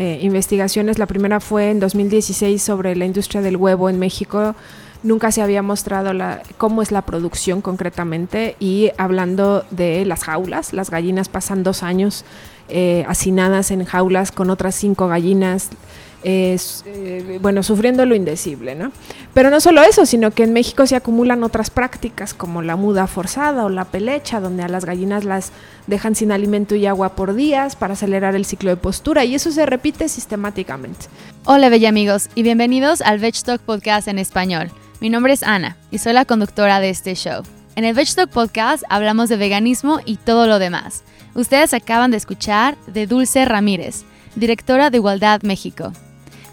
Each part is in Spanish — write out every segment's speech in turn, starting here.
eh, investigaciones. La primera fue en 2016 sobre la industria del huevo en México. Nunca se había mostrado la, cómo es la producción concretamente y hablando de las jaulas, las gallinas pasan dos años eh, hacinadas en jaulas con otras cinco gallinas eh, bueno, sufriendo lo indecible, ¿no? Pero no solo eso, sino que en México se acumulan otras prácticas como la muda forzada o la pelecha, donde a las gallinas las dejan sin alimento y agua por días para acelerar el ciclo de postura y eso se repite sistemáticamente. Hola, bella amigos, y bienvenidos al Veg Talk Podcast en español. Mi nombre es Ana y soy la conductora de este show. En el Veg Talk Podcast hablamos de veganismo y todo lo demás. Ustedes acaban de escuchar de Dulce Ramírez, directora de Igualdad México.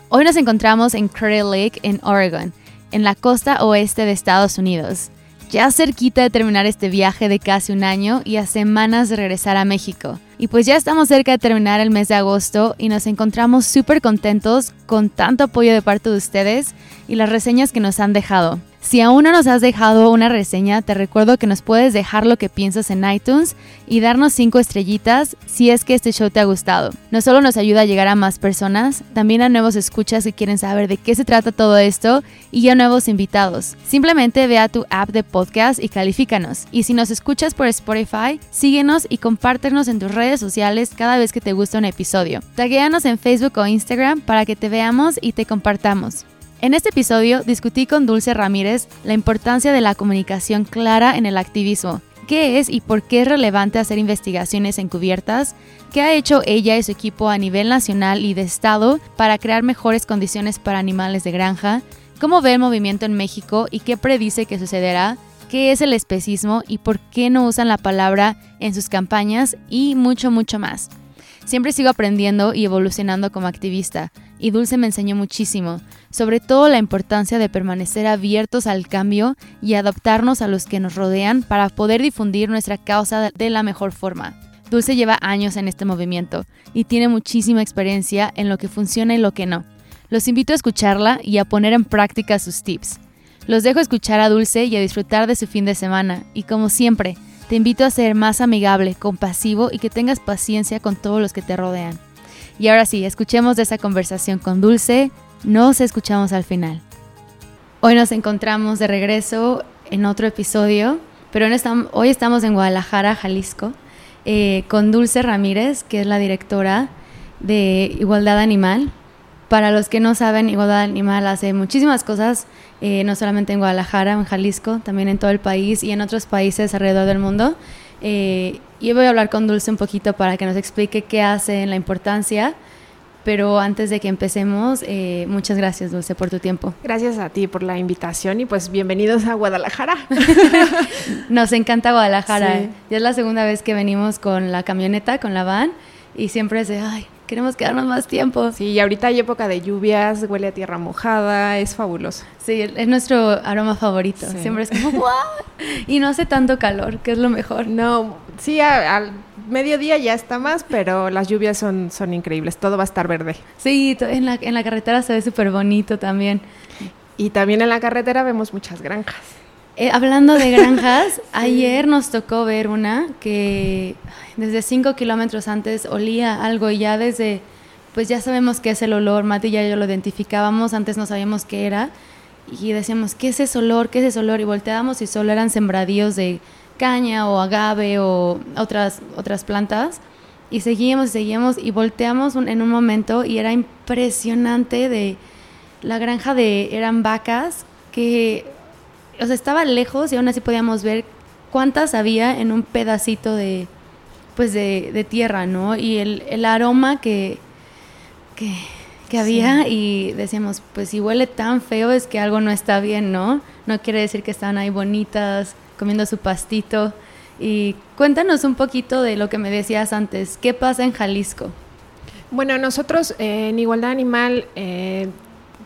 Hoy nos encontramos en Curry Lake, en Oregon, en la costa oeste de Estados Unidos. Ya cerquita de terminar este viaje de casi un año y a semanas de regresar a México. Y pues ya estamos cerca de terminar el mes de agosto y nos encontramos súper contentos con tanto apoyo de parte de ustedes y las reseñas que nos han dejado. Si aún no nos has dejado una reseña, te recuerdo que nos puedes dejar lo que piensas en iTunes y darnos 5 estrellitas si es que este show te ha gustado. No solo nos ayuda a llegar a más personas, también a nuevos escuchas que quieren saber de qué se trata todo esto y a nuevos invitados. Simplemente ve a tu app de podcast y califícanos. Y si nos escuchas por Spotify, síguenos y compártenos en tus redes sociales cada vez que te gusta un episodio. Taguéanos en Facebook o Instagram para que te veamos y te compartamos. En este episodio discutí con Dulce Ramírez la importancia de la comunicación clara en el activismo, qué es y por qué es relevante hacer investigaciones encubiertas, qué ha hecho ella y su equipo a nivel nacional y de estado para crear mejores condiciones para animales de granja, cómo ve el movimiento en México y qué predice que sucederá, qué es el especismo y por qué no usan la palabra en sus campañas y mucho, mucho más. Siempre sigo aprendiendo y evolucionando como activista, y Dulce me enseñó muchísimo, sobre todo la importancia de permanecer abiertos al cambio y adaptarnos a los que nos rodean para poder difundir nuestra causa de la mejor forma. Dulce lleva años en este movimiento y tiene muchísima experiencia en lo que funciona y lo que no. Los invito a escucharla y a poner en práctica sus tips. Los dejo escuchar a Dulce y a disfrutar de su fin de semana, y como siempre, te invito a ser más amigable, compasivo y que tengas paciencia con todos los que te rodean. Y ahora sí, escuchemos de esa conversación con Dulce. Nos escuchamos al final. Hoy nos encontramos de regreso en otro episodio, pero hoy estamos en Guadalajara, Jalisco, eh, con Dulce Ramírez, que es la directora de Igualdad Animal. Para los que no saben, Igualdad Animal hace muchísimas cosas, eh, no solamente en Guadalajara, en Jalisco, también en todo el país y en otros países alrededor del mundo. Eh, y voy a hablar con Dulce un poquito para que nos explique qué hace en la importancia. Pero antes de que empecemos, eh, muchas gracias, Dulce, por tu tiempo. Gracias a ti por la invitación y pues bienvenidos a Guadalajara. Nos encanta Guadalajara. Ya es la segunda vez que venimos con la camioneta, con la van, y siempre es de, ay, queremos quedarnos más tiempo. Sí, y ahorita hay época de lluvias, huele a tierra mojada, es fabuloso. Sí, es nuestro aroma favorito. Siempre es como, ¡guau! Y no hace tanto calor, que es lo mejor. No, sí, al mediodía ya está más, pero las lluvias son, son increíbles, todo va a estar verde. Sí, en la, en la carretera se ve súper bonito también. Y también en la carretera vemos muchas granjas. Eh, hablando de granjas, ayer nos tocó ver una que desde 5 kilómetros antes olía algo y ya desde, pues ya sabemos qué es el olor, Mati y ya yo lo identificábamos, antes no sabíamos qué era y decíamos, ¿qué es ese olor? ¿Qué es ese olor? Y volteábamos y solo eran sembradíos de caña o agave o otras, otras plantas. Y seguíamos seguíamos y volteamos en un momento y era impresionante de la granja de, eran vacas que o sea, estaba lejos y aún así podíamos ver cuántas había en un pedacito de, pues de, tierra, ¿no? Y el, aroma que, que, había y decíamos, pues si huele tan feo es que algo no está bien, ¿no? No quiere decir que están ahí bonitas, comiendo su pastito. Y cuéntanos un poquito de lo que me decías antes, ¿qué pasa en Jalisco? Bueno, nosotros eh, en Igualdad Animal eh,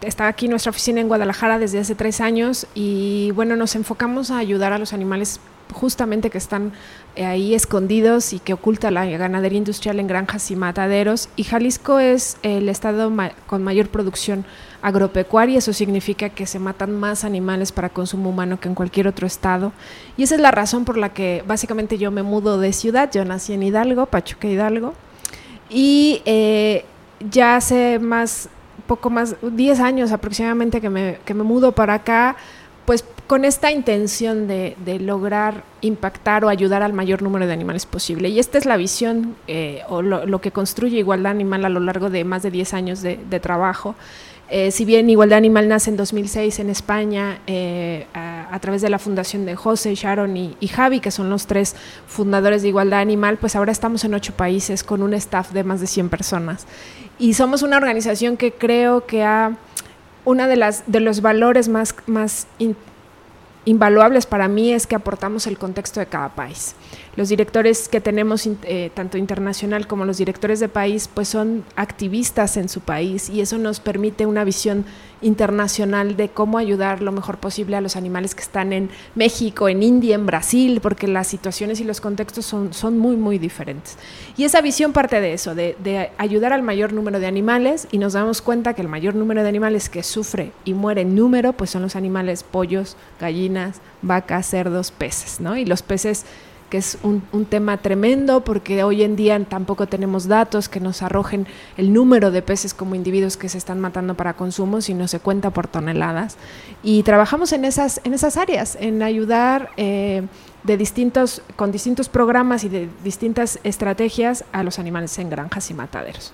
está aquí nuestra oficina en Guadalajara desde hace tres años y bueno, nos enfocamos a ayudar a los animales justamente que están eh, ahí escondidos y que oculta la ganadería industrial en granjas y mataderos. Y Jalisco es el estado con mayor producción agropecuaria, eso significa que se matan más animales para consumo humano que en cualquier otro estado. Y esa es la razón por la que básicamente yo me mudo de ciudad, yo nací en Hidalgo, Pachuca Hidalgo, y eh, ya hace más, poco más, 10 años aproximadamente que me, que me mudo para acá, pues con esta intención de, de, lograr impactar o ayudar al mayor número de animales posible. Y esta es la visión eh, o lo, que construye Igualdad Animal a lo largo de más de 10 años de, trabajo. Eh, si bien Igualdad Animal nace en 2006 en España eh, a, a, través de la fundación de José, Sharon y, y, Javi, que son los tres fundadores de Igualdad Animal, pues ahora estamos en ocho países con un staff de más de 100 personas. Y somos una organización que creo que ha una de las de los valores más, más in, invaluables para mí es que aportamos el contexto de cada país. Los directores que tenemos, eh, tanto internacional como los directores de país, pues son activistas en su país y eso nos permite una visión internacional de cómo ayudar lo mejor posible a los animales que están en México, en India, en Brasil, porque las situaciones y los contextos son, son muy, muy diferentes. Y esa visión parte de eso, de, de ayudar al mayor número de animales y nos damos cuenta que el mayor número de animales que sufre y muere en número, pues son los animales pollos, gallinas, vacas, cerdos, peces, ¿no? Y los peces que es un, un, tema tremendo porque hoy en día tampoco tenemos datos que nos arrojen el número de peces como individuos que se están matando para consumo, sino se cuenta por toneladas. Y trabajamos en esas, en esas áreas, en ayudar eh, de distintos, con distintos programas y de distintas estrategias a los animales en granjas y mataderos.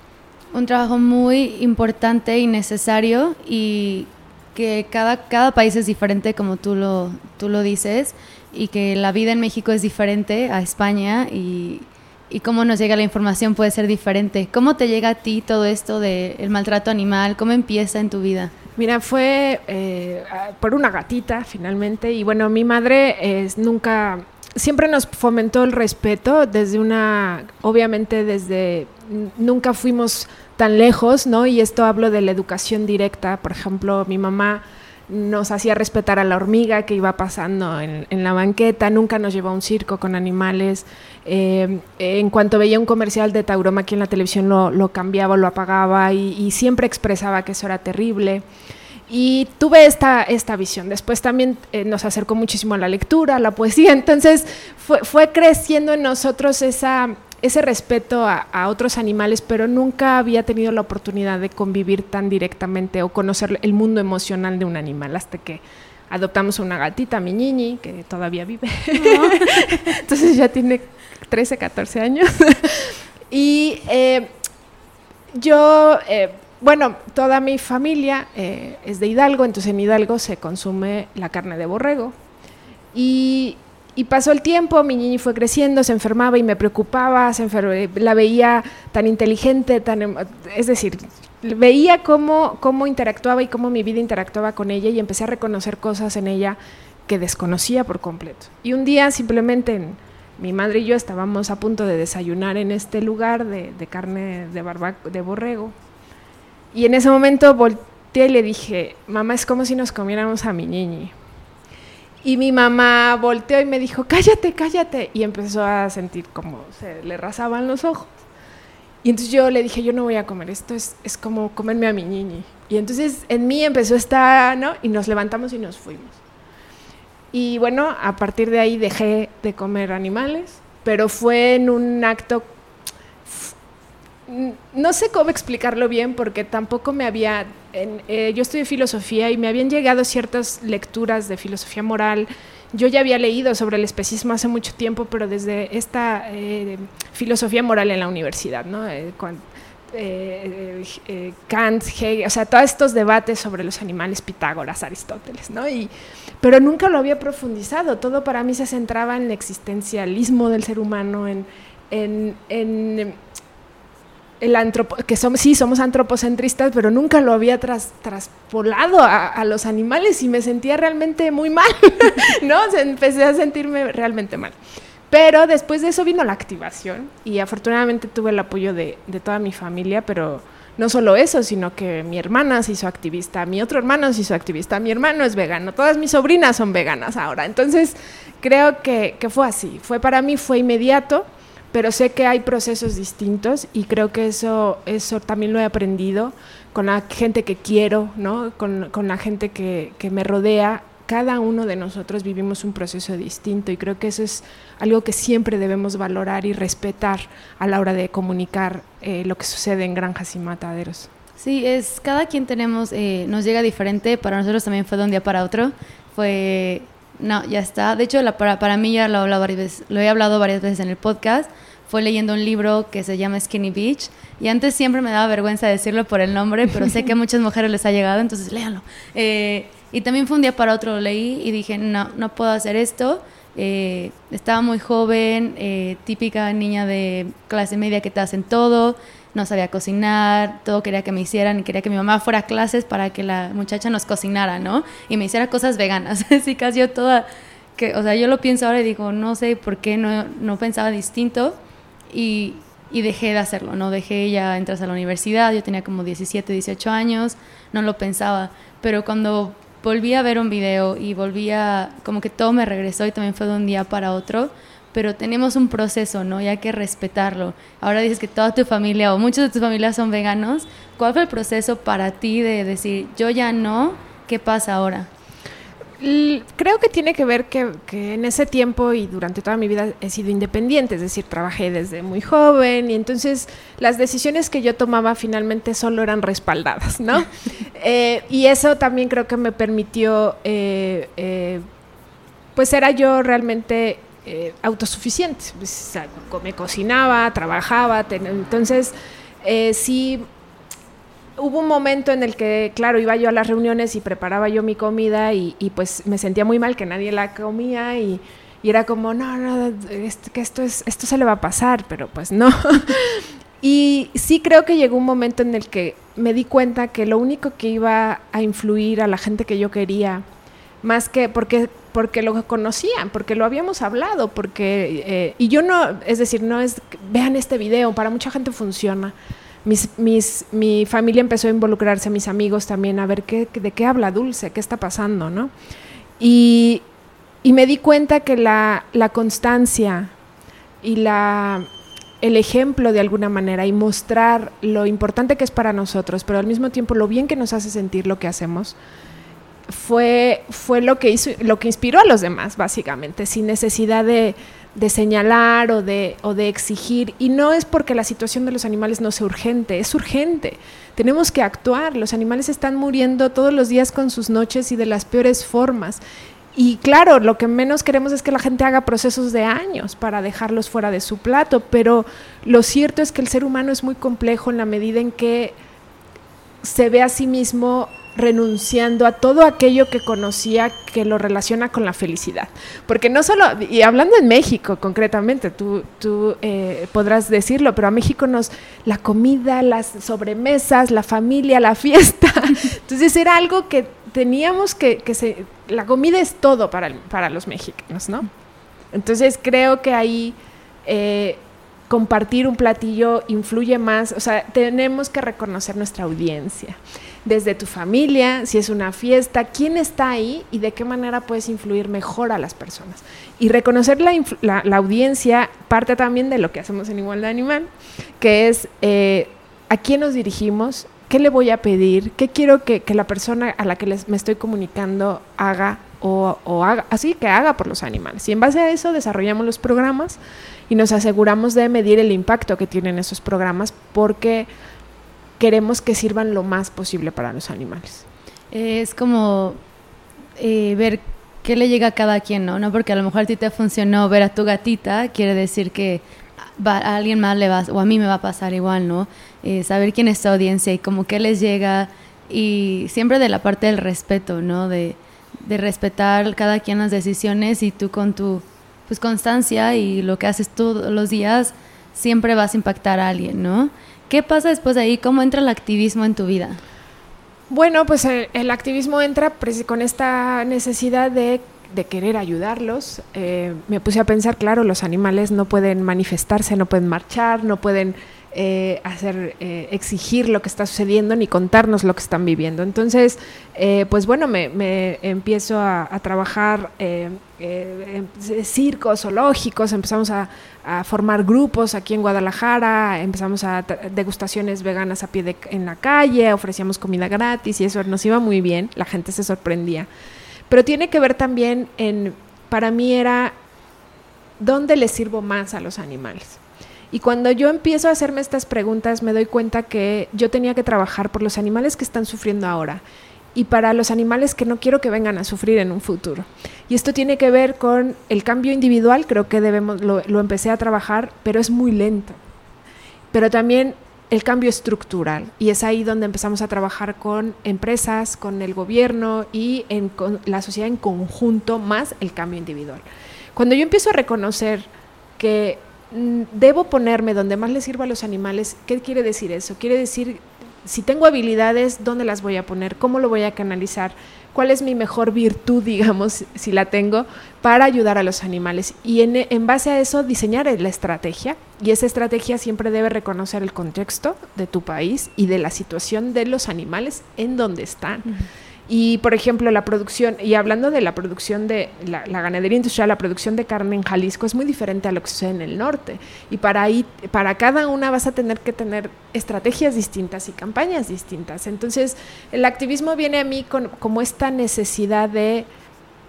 Un trabajo muy importante y necesario y que cada, cada país es diferente, como tú lo, tú lo dices y que la vida en México es diferente a España y, y, cómo nos llega la información puede ser diferente. ¿Cómo te llega a ti todo esto del de maltrato animal? ¿Cómo empieza en tu vida? Mira, fue eh, por una gatita finalmente y bueno, mi madre es, nunca, siempre nos fomentó el respeto desde una, obviamente desde, nunca fuimos tan lejos, ¿no? Y esto hablo de la educación directa, por ejemplo, mi mamá nos hacía respetar a la hormiga que iba pasando en, la banqueta, nunca nos llevó a un circo con animales. Eh, en cuanto veía un comercial de tauromaquia en la televisión lo, cambiaba, lo apagaba y, siempre expresaba que eso era terrible. Y tuve esta, esta visión. Después también eh, nos acercó muchísimo a la lectura, a la poesía. Entonces fue, fue creciendo en nosotros esa, ese respeto a, a, otros animales, pero nunca había tenido la oportunidad de convivir tan directamente o conocer el mundo emocional de un animal hasta que adoptamos una gatita, mi niñi, que todavía vive. Oh. Entonces ya tiene 13, 14 años. y eh, yo, eh, bueno, toda mi familia eh, es de Hidalgo, entonces en Hidalgo se consume la carne de borrego. Y y pasó el tiempo, mi niña fue creciendo, se enfermaba y me preocupaba, se la veía tan inteligente, tan, es decir, veía cómo, cómo interactuaba y cómo mi vida interactuaba con ella y empecé a reconocer cosas en ella que desconocía por completo. Y un día simplemente mi madre y yo estábamos a punto de desayunar en este lugar de, carne de, barba, de borrego. Y en ese momento volteé y le dije, mamá, es como si nos comiéramos a mi niña. Y mi mamá volteó y me dijo, cállate, cállate. Y empezó a sentir como se le rasaban los ojos. Y entonces yo le dije, yo no voy a comer, esto es, es como comerme a mi niñi. Y entonces en mí empezó esta, ¿no? Y nos levantamos y nos fuimos. Y bueno, a partir de ahí dejé de comer animales, pero fue en un acto no sé cómo explicarlo bien porque tampoco me había, en, eh, yo estudié filosofía y me habían llegado ciertas lecturas de filosofía moral. Yo ya había leído sobre el especismo hace mucho tiempo, pero desde esta eh, filosofía moral en la universidad, ¿no? Eh, Kant, Hegel, o sea, todos estos debates sobre los animales, Pitágoras, Aristóteles, ¿no? Y, pero nunca lo había profundizado, todo para mí se centraba en el existencialismo del ser humano, en, en el antropo que somos, sí, somos antropocentristas, pero nunca lo había tras, traspolado a, a, los animales y me sentía realmente muy mal, ¿no? Empecé a sentirme realmente mal. Pero después de eso vino la activación y afortunadamente tuve el apoyo de, de, toda mi familia, pero no solo eso, sino que mi hermana se hizo activista, mi otro hermano se hizo activista, mi hermano es vegano, todas mis sobrinas son veganas ahora. Entonces, creo que, que fue así. Fue para mí, fue inmediato pero sé que hay procesos distintos y creo que eso, eso también lo he aprendido con la gente que quiero, ¿no? con, con la gente que, que me rodea, cada uno de nosotros vivimos un proceso distinto y creo que eso es algo que siempre debemos valorar y respetar a la hora de comunicar eh, lo que sucede en granjas y mataderos. Sí, es cada quien tenemos, eh, nos llega diferente, para nosotros también fue de un día para otro, fue, no, ya está, de hecho para, para mí ya lo, lo he hablado varias veces en el podcast, fue leyendo un libro que se llama Skinny Beach y antes siempre me daba vergüenza decirlo por el nombre, pero sé que a muchas mujeres les ha llegado, entonces léanlo. Eh, y también fue un día para otro lo leí y dije, no, no puedo hacer esto. Eh, estaba muy joven, eh, típica niña de clase media que te hacen todo, no sabía cocinar, todo quería que me hicieran y quería que mi mamá fuera a clases para que la muchacha nos cocinara, ¿no? Y me hiciera cosas veganas. Así casi yo toda, que, o sea, yo lo pienso ahora y digo, no sé por qué no, no pensaba distinto y, y dejé de hacerlo, no dejé ya entrar a la universidad, yo tenía como 17, 18 años, no lo pensaba, pero cuando volví a ver un video y volví a, como que todo me regresó y también fue de un día para otro, pero tenemos un proceso, ¿no? Y hay que respetarlo. Ahora dices que toda tu familia o muchos de tus familias son veganos. ¿Cuál fue el proceso para ti de decir, yo ya no, qué pasa ahora? Creo que tiene que ver que, en ese tiempo y durante toda mi vida he sido independiente, es decir, trabajé desde muy joven y entonces las decisiones que yo tomaba finalmente solo eran respaldadas, ¿no? Eh, y eso también creo que me permitió, eh, eh, pues era yo realmente autosuficiente, pues, me cocinaba, trabajaba, entonces sí hubo un momento en el que, claro, iba yo a las reuniones y preparaba yo mi comida y, pues me sentía muy mal que nadie la comía y, era como, no, no, que esto, es, esto se le va a pasar, pero pues no. y sí creo que llegó un momento en el que me di cuenta que lo único que iba a influir a la gente que yo quería, más que porque porque lo conocían, porque lo habíamos hablado, porque eh, y yo no, es decir, no es vean este video, para mucha gente funciona mis, mi familia empezó a involucrarse, mis amigos también, a ver qué, de qué habla Dulce, qué está pasando, ¿no? Y, me di cuenta que la, constancia y la, el ejemplo de alguna manera y mostrar lo importante que es para nosotros, pero al mismo tiempo lo bien que nos hace sentir lo que hacemos, fue, fue lo, que hizo, lo que inspiró a los demás, básicamente, sin necesidad de, de señalar o de, o de exigir. Y no es porque la situación de los animales no sea urgente, es urgente. Tenemos que actuar. Los animales están muriendo todos los días con sus noches y de las peores formas. Y claro, lo que menos queremos es que la gente haga procesos de años para dejarlos fuera de su plato, pero lo cierto es que el ser humano es muy complejo en la medida en que se ve a sí mismo renunciando a todo aquello que conocía que lo relaciona con la felicidad. Porque no solo, y hablando en México concretamente, tú, tú eh, podrás decirlo, pero a México nos, la comida, las sobremesas, la familia, la fiesta, entonces era algo que teníamos que, que se, la comida es todo para, para los mexicanos, ¿no? Entonces creo que ahí... Eh, compartir un platillo influye más, o sea, tenemos que reconocer nuestra audiencia desde tu familia, si es una fiesta, quién está ahí y de qué manera puedes influir mejor a las personas. Y reconocer la, audiencia parte también de lo que hacemos en Igualdad Animal, que es eh, a quién nos dirigimos, qué le voy a pedir, qué quiero que, la persona a la que les, me estoy comunicando haga o, o, haga, así que haga por los animales. Y en base a eso desarrollamos los programas y nos aseguramos de medir el impacto que tienen esos programas porque queremos que sirvan lo más posible para los animales. Es como eh, ver qué le llega a cada quien, ¿no? ¿no? Porque a lo mejor a ti te funcionó ver a tu gatita, quiere decir que a alguien más le va, o a mí me va a pasar igual, ¿no? Eh, saber quién es tu audiencia y como qué les llega y siempre de la parte del respeto, ¿no? De, de respetar cada quien las decisiones y tú con tu pues constancia y lo que haces todos los días siempre vas a impactar a alguien, ¿no? ¿Qué pasa después de ahí? ¿Cómo entra el activismo en tu vida? Bueno, pues el, activismo entra con esta necesidad de, querer ayudarlos. Eh, me puse a pensar, claro, los animales no pueden manifestarse, no pueden marchar, no pueden eh, hacer, eh, exigir lo que está sucediendo ni contarnos lo que están viviendo. Entonces, eh, pues bueno, me, empiezo a, trabajar en circos, zoológicos, empezamos a, formar grupos aquí en Guadalajara, empezamos a degustaciones veganas a pie de, en la calle, ofrecíamos comida gratis y eso nos iba muy bien, la gente se sorprendía. pero tiene que ver también en, para mí era, ¿dónde le sirvo más a los animales? Y cuando yo empiezo a hacerme estas preguntas, me doy cuenta que yo tenía que trabajar por los animales que están sufriendo ahora y para los animales que no quiero que vengan a sufrir en un futuro. Y esto tiene que ver con el cambio individual, creo que debemos, lo, empecé a trabajar, pero es muy lento. Pero también el cambio estructural y es ahí donde empezamos a trabajar con empresas, con el gobierno y con la sociedad en conjunto más el cambio individual. Cuando yo empiezo a reconocer que debo ponerme donde más le sirva a los animales, ¿qué quiere decir eso? Quiere decir si tengo habilidades, ¿dónde las voy a poner? ¿Cómo lo voy a canalizar? ¿Cuál es mi mejor virtud, digamos, si la tengo, para ayudar a los animales? Y en, base a eso diseñar la estrategia. Y esa estrategia siempre debe reconocer el contexto de tu país y de la situación de los animales en donde están. Y, por ejemplo, la producción, y hablando de la producción de la, ganadería industrial, la producción de carne en Jalisco es muy diferente a lo que sucede en el norte. Y para, ahí, para cada una vas a tener que tener estrategias distintas y campañas distintas. Entonces, el activismo viene a mí como esta necesidad de,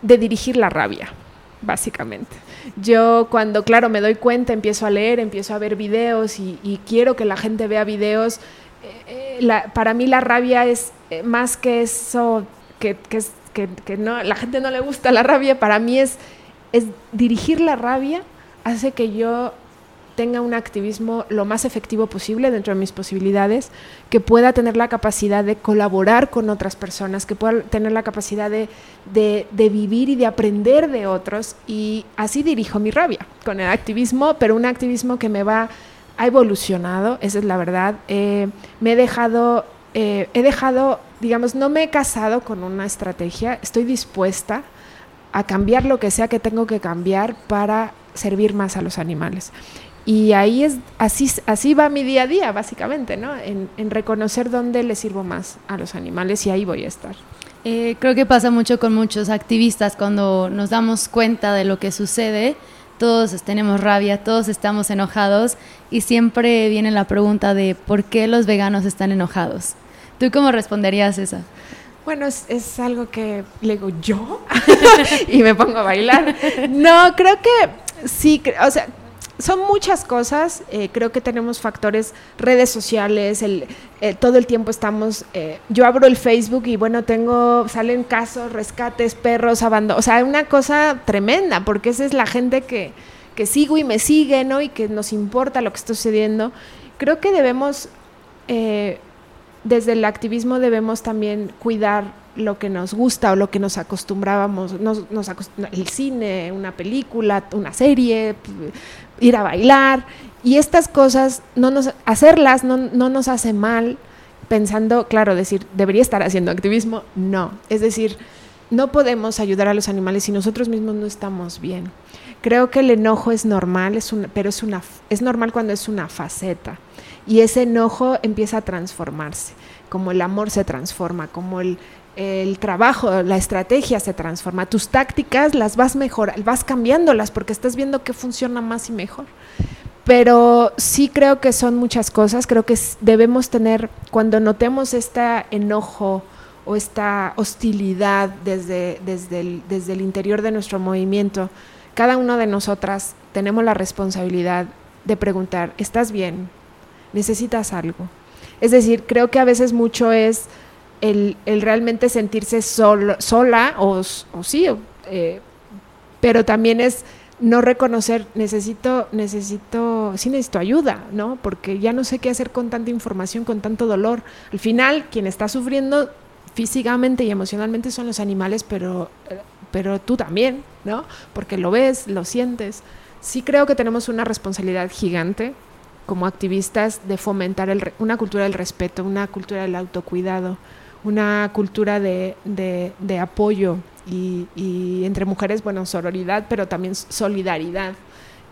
dirigir la rabia básicamente. Yo cuando, claro, me doy cuenta, empiezo a leer, empiezo a ver videos y quiero que la gente vea videos, eh, para mí la rabia es eh, más que eso, que, que, no, la gente no le gusta la rabia, para mí es, dirigir la rabia hace que yo tenga un activismo lo más efectivo posible dentro de mis posibilidades, que pueda tener la capacidad de colaborar con otras personas, que pueda tener la capacidad de, vivir y de aprender de otros. Y así dirijo mi rabia con el activismo, pero un activismo que me va, ha evolucionado, esa es la verdad. Eh, me he dejado, eh, he dejado, digamos, no me he casado con una estrategia, estoy dispuesta a cambiar lo que sea que tengo que cambiar para servir más a los animales. Y ahí es, así, así va mi día a día, básicamente, ¿no? En, en reconocer dónde le sirvo más a los animales y ahí voy a estar. Eh, creo que pasa mucho con muchos activistas cuando nos damos cuenta de lo que sucede. Todos tenemos rabia, todos estamos enojados y siempre viene la pregunta de por qué los veganos están enojados. ¿Tú cómo responderías esa? Bueno, es, es algo que le digo yo y me pongo a bailar. No, creo que sí, o sea, son muchas cosas. Eh, creo que tenemos factores, redes sociales, el, eh, todo el tiempo estamos. Eh, yo abro el Facebook y bueno, tengo, salen casos, rescates, perros, abandono. O sea, una cosa tremenda, porque esa es la gente que, que sigo y me sigue, ¿no? Y que nos importa lo que está sucediendo. Creo que debemos, eh, desde el activismo, debemos también cuidar lo que nos gusta o lo que nos acostumbrábamos, nos, nos acost el cine, una película, una serie, ir a bailar. Y estas cosas, no nos, hacerlas no, no nos hace mal, pensando, claro, decir, debería estar haciendo activismo. No, es decir, no podemos ayudar a los animales si nosotros mismos no estamos bien. Creo que el enojo es normal, es una, pero es, una, es normal cuando es una faceta. Y ese enojo empieza a transformarse, como el amor se transforma, como el, el trabajo, la estrategia se transforma, tus tácticas las vas mejorando, vas cambiándolas porque estás viendo qué funciona más y mejor. Pero sí creo que son muchas cosas, creo que debemos tener, cuando notemos este enojo o esta hostilidad desde, desde, desde el interior de nuestro movimiento, cada una de nosotras tenemos la responsabilidad de preguntar, ¿estás bien? ¿Necesitas algo? Es decir, creo que a veces mucho es el, realmente sentirse sol, sola o, sí, eh, pero también es no reconocer, necesito, necesito, sí necesito ayuda, ¿no? Porque ya no sé qué hacer con tanta información, con tanto dolor. Al final, quien está sufriendo físicamente y emocionalmente son los animales, pero, pero tú también, ¿no? Porque lo ves, lo sientes. Sí creo que tenemos una responsabilidad gigante como activistas de fomentar el, una cultura del respeto, una cultura del autocuidado, una cultura de, de, de apoyo y, y, entre mujeres, bueno, sororidad, pero también solidaridad.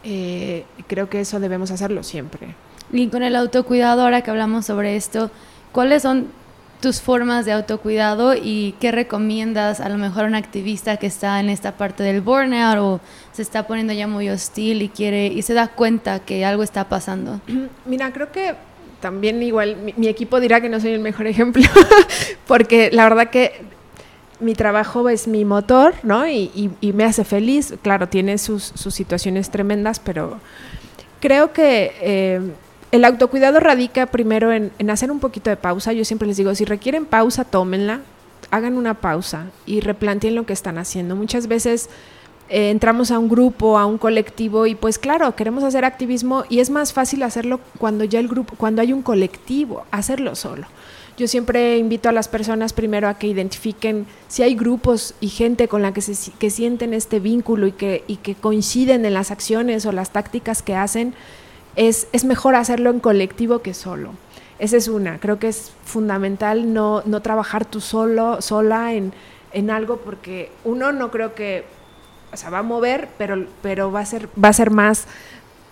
Eh, creo que eso debemos hacerlo siempre. Y con el autocuidado, ahora que hablamos sobre esto, ¿cuáles son tus formas de autocuidado y qué recomiendas a lo mejor a un activista que está en esta parte del burnout o se está poniendo ya muy hostil y quiere y se da cuenta que algo está pasando? Mira, creo que también igual mi, equipo dirá que no soy el mejor ejemplo porque la verdad que mi trabajo es mi motor, ¿no? Y, me hace feliz. Claro, tiene sus, situaciones tremendas, pero creo que eh, el autocuidado radica primero en, hacer un poquito de pausa. Yo siempre les digo, si requieren pausa, tómenla, hagan una pausa y replanteen lo que están haciendo. Muchas veces eh, entramos a un grupo, a un colectivo y pues claro, queremos hacer activismo y es más fácil hacerlo cuando ya el grupo, cuando hay un colectivo, hacerlo solo. Yo siempre invito a las personas primero a que identifiquen si hay grupos y gente con la que, se, que sienten este vínculo y que, y que coinciden en las acciones o las tácticas que hacen, es, es mejor hacerlo en colectivo que solo. Esa es una. Creo que es fundamental no, no trabajar tú solo, sola en, en, algo porque uno no creo que, o sea, va a mover, pero, pero va a ser, va a ser más,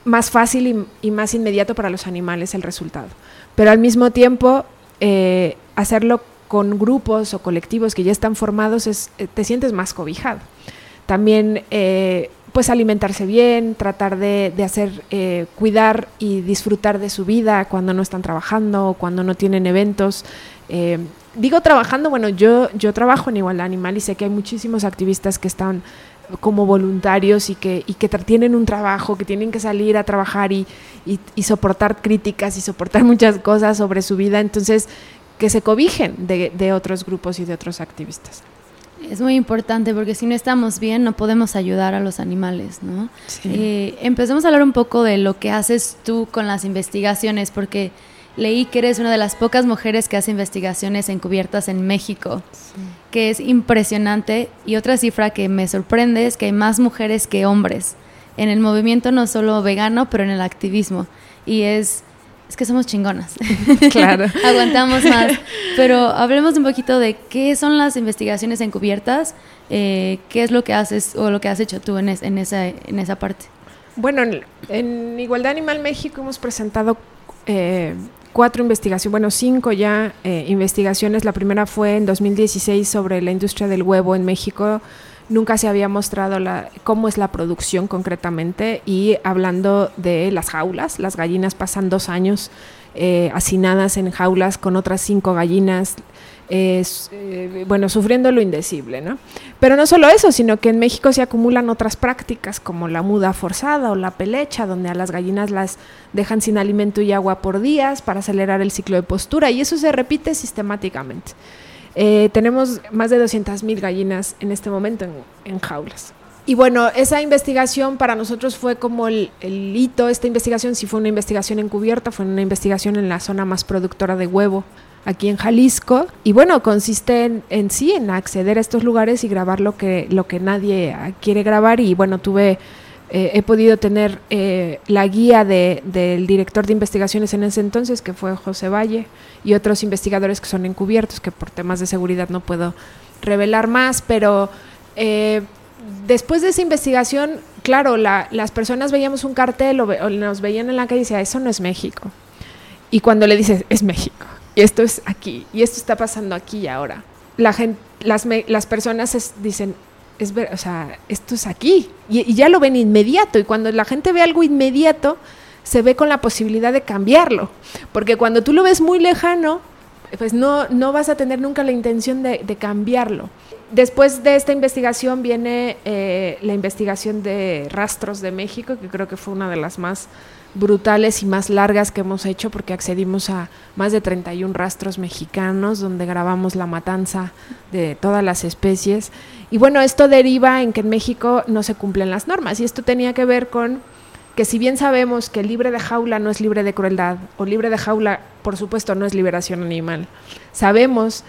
más fácil y, más inmediato para los animales el resultado. Pero al mismo tiempo eh, hacerlo con grupos o colectivos que ya están formados, es, eh, te sientes más cobijado. También, eh, pues alimentarse bien, tratar de, hacer, cuidar y disfrutar de su vida cuando no están trabajando o cuando no tienen eventos. digo trabajando, bueno, yo, yo trabajo en Igualdad Animal y sé que hay muchísimos activistas que están como voluntarios y que, y que tienen un trabajo, que tienen que salir a trabajar y, y, soportar críticas y soportar muchas cosas sobre su vida, entonces que se cobijen de, de otros grupos y de otros activistas. Es muy importante porque si no estamos bien no podemos ayudar a los animales, ¿no? Eh, empecemos a hablar un poco de lo que haces tú con las investigaciones, porque leí que eres una de las pocas mujeres que hace investigaciones encubiertas en México, que es impresionante. Y otra cifra que me sorprende es que hay más mujeres que hombres en el movimiento no solo vegano, pero en el activismo. Y es, es que somos chingonas. Claro. Aguantamos más. Pero hablemos un poquito de qué son las investigaciones encubiertas, eh, qué es lo que haces o lo que has hecho tú en, en, esa, en esa parte. Bueno, en, Igualdad Animal México hemos presentado eh, cuatro investigaciones, bueno, cinco ya eh, investigaciones. La primera fue en 2016 sobre la industria del huevo en México. Nunca se había mostrado la, cómo es la producción concretamente y hablando de las jaulas, las gallinas pasan dos años eh, hacinadas en jaulas con otras cinco gallinas eh, bueno, sufriendo lo indecible, ¿no? Pero no solo eso, sino que en México se acumulan otras prácticas como la muda forzada o la pelecha, donde a las gallinas las dejan sin alimento y agua por días para acelerar el ciclo de postura y eso se repite sistemáticamente. Eh, tenemos más de 200.000 gallinas en este momento en, jaulas. Y bueno, esa investigación para nosotros fue como el, el, hito, esta investigación sí fue una investigación encubierta, fue una investigación en la zona más productora de huevo aquí en Jalisco. Y bueno, consiste en, sí, en acceder a estos lugares y grabar lo que, lo que nadie quiere grabar. Y bueno, tuve, eh, he podido tener eh, la guía de, del director de investigaciones en ese entonces, que fue José Valle, y otros investigadores que son encubiertos, que por temas de seguridad no puedo revelar más, pero... Eh, después de esa investigación, claro, las personas veíamos un cartel o, o, nos veían en la calle y decían, eso no es México. Y cuando le dices, es México, y esto es aquí, y esto está pasando aquí y ahora. La gente, las, las personas dicen, es ver, o sea, esto es aquí, y, ya lo ven inmediato, y cuando la gente ve algo inmediato, se ve con la posibilidad de cambiarlo, porque cuando tú lo ves muy lejano, pues no, no vas a tener nunca la intención de, cambiarlo. Después de esta investigación viene eh, la investigación de rastros de México, que creo que fue una de las más brutales y más largas que hemos hecho porque accedimos a más de 31 rastros mexicanos donde grabamos la matanza de todas las especies. Y bueno, esto deriva en que en México no se cumplen las normas y esto tenía que ver con que si bien sabemos que libre de jaula no es libre de crueldad o libre de jaula por supuesto no es liberación animal, sabemos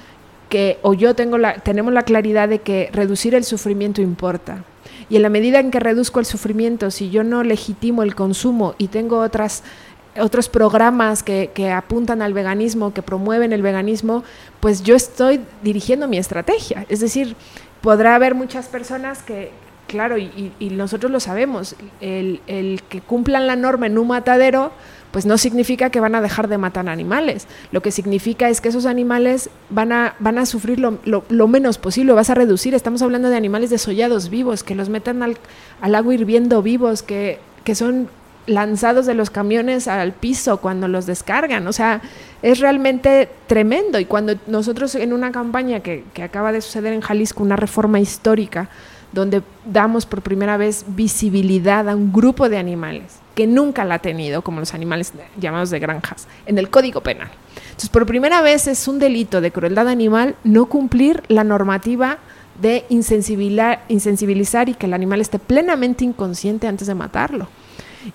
que o yo tengo la tenemos la claridad de que reducir el sufrimiento importa y en la medida en que reduzco el sufrimiento, si yo no legitimo el consumo y tengo otras otros programas que, apuntan al veganismo, que promueven el veganismo, pues yo estoy dirigiendo mi estrategia. Es decir, podrá haber muchas personas que, claro, y, y nosotros lo sabemos, el, el, que cumplan la norma en un matadero, pues no significa que van a dejar de matar animales. Lo que significa es que esos animales van a, van a sufrir lo, lo, menos posible, vas a reducir. Estamos hablando de animales desollados vivos, que los metan al, al agua hirviendo vivos, que, que son lanzados de los camiones al piso cuando los descargan. O sea, es realmente tremendo. Y cuando nosotros en una campaña que, que acaba de suceder en Jalisco, una reforma histórica, donde damos por primera vez visibilidad a un grupo de animales que nunca la ha tenido, como los animales llamados de granjas, en el Código Penal. Entonces, por primera vez es un delito de crueldad animal no cumplir la normativa de insensibilizar, y que el animal esté plenamente inconsciente antes de matarlo.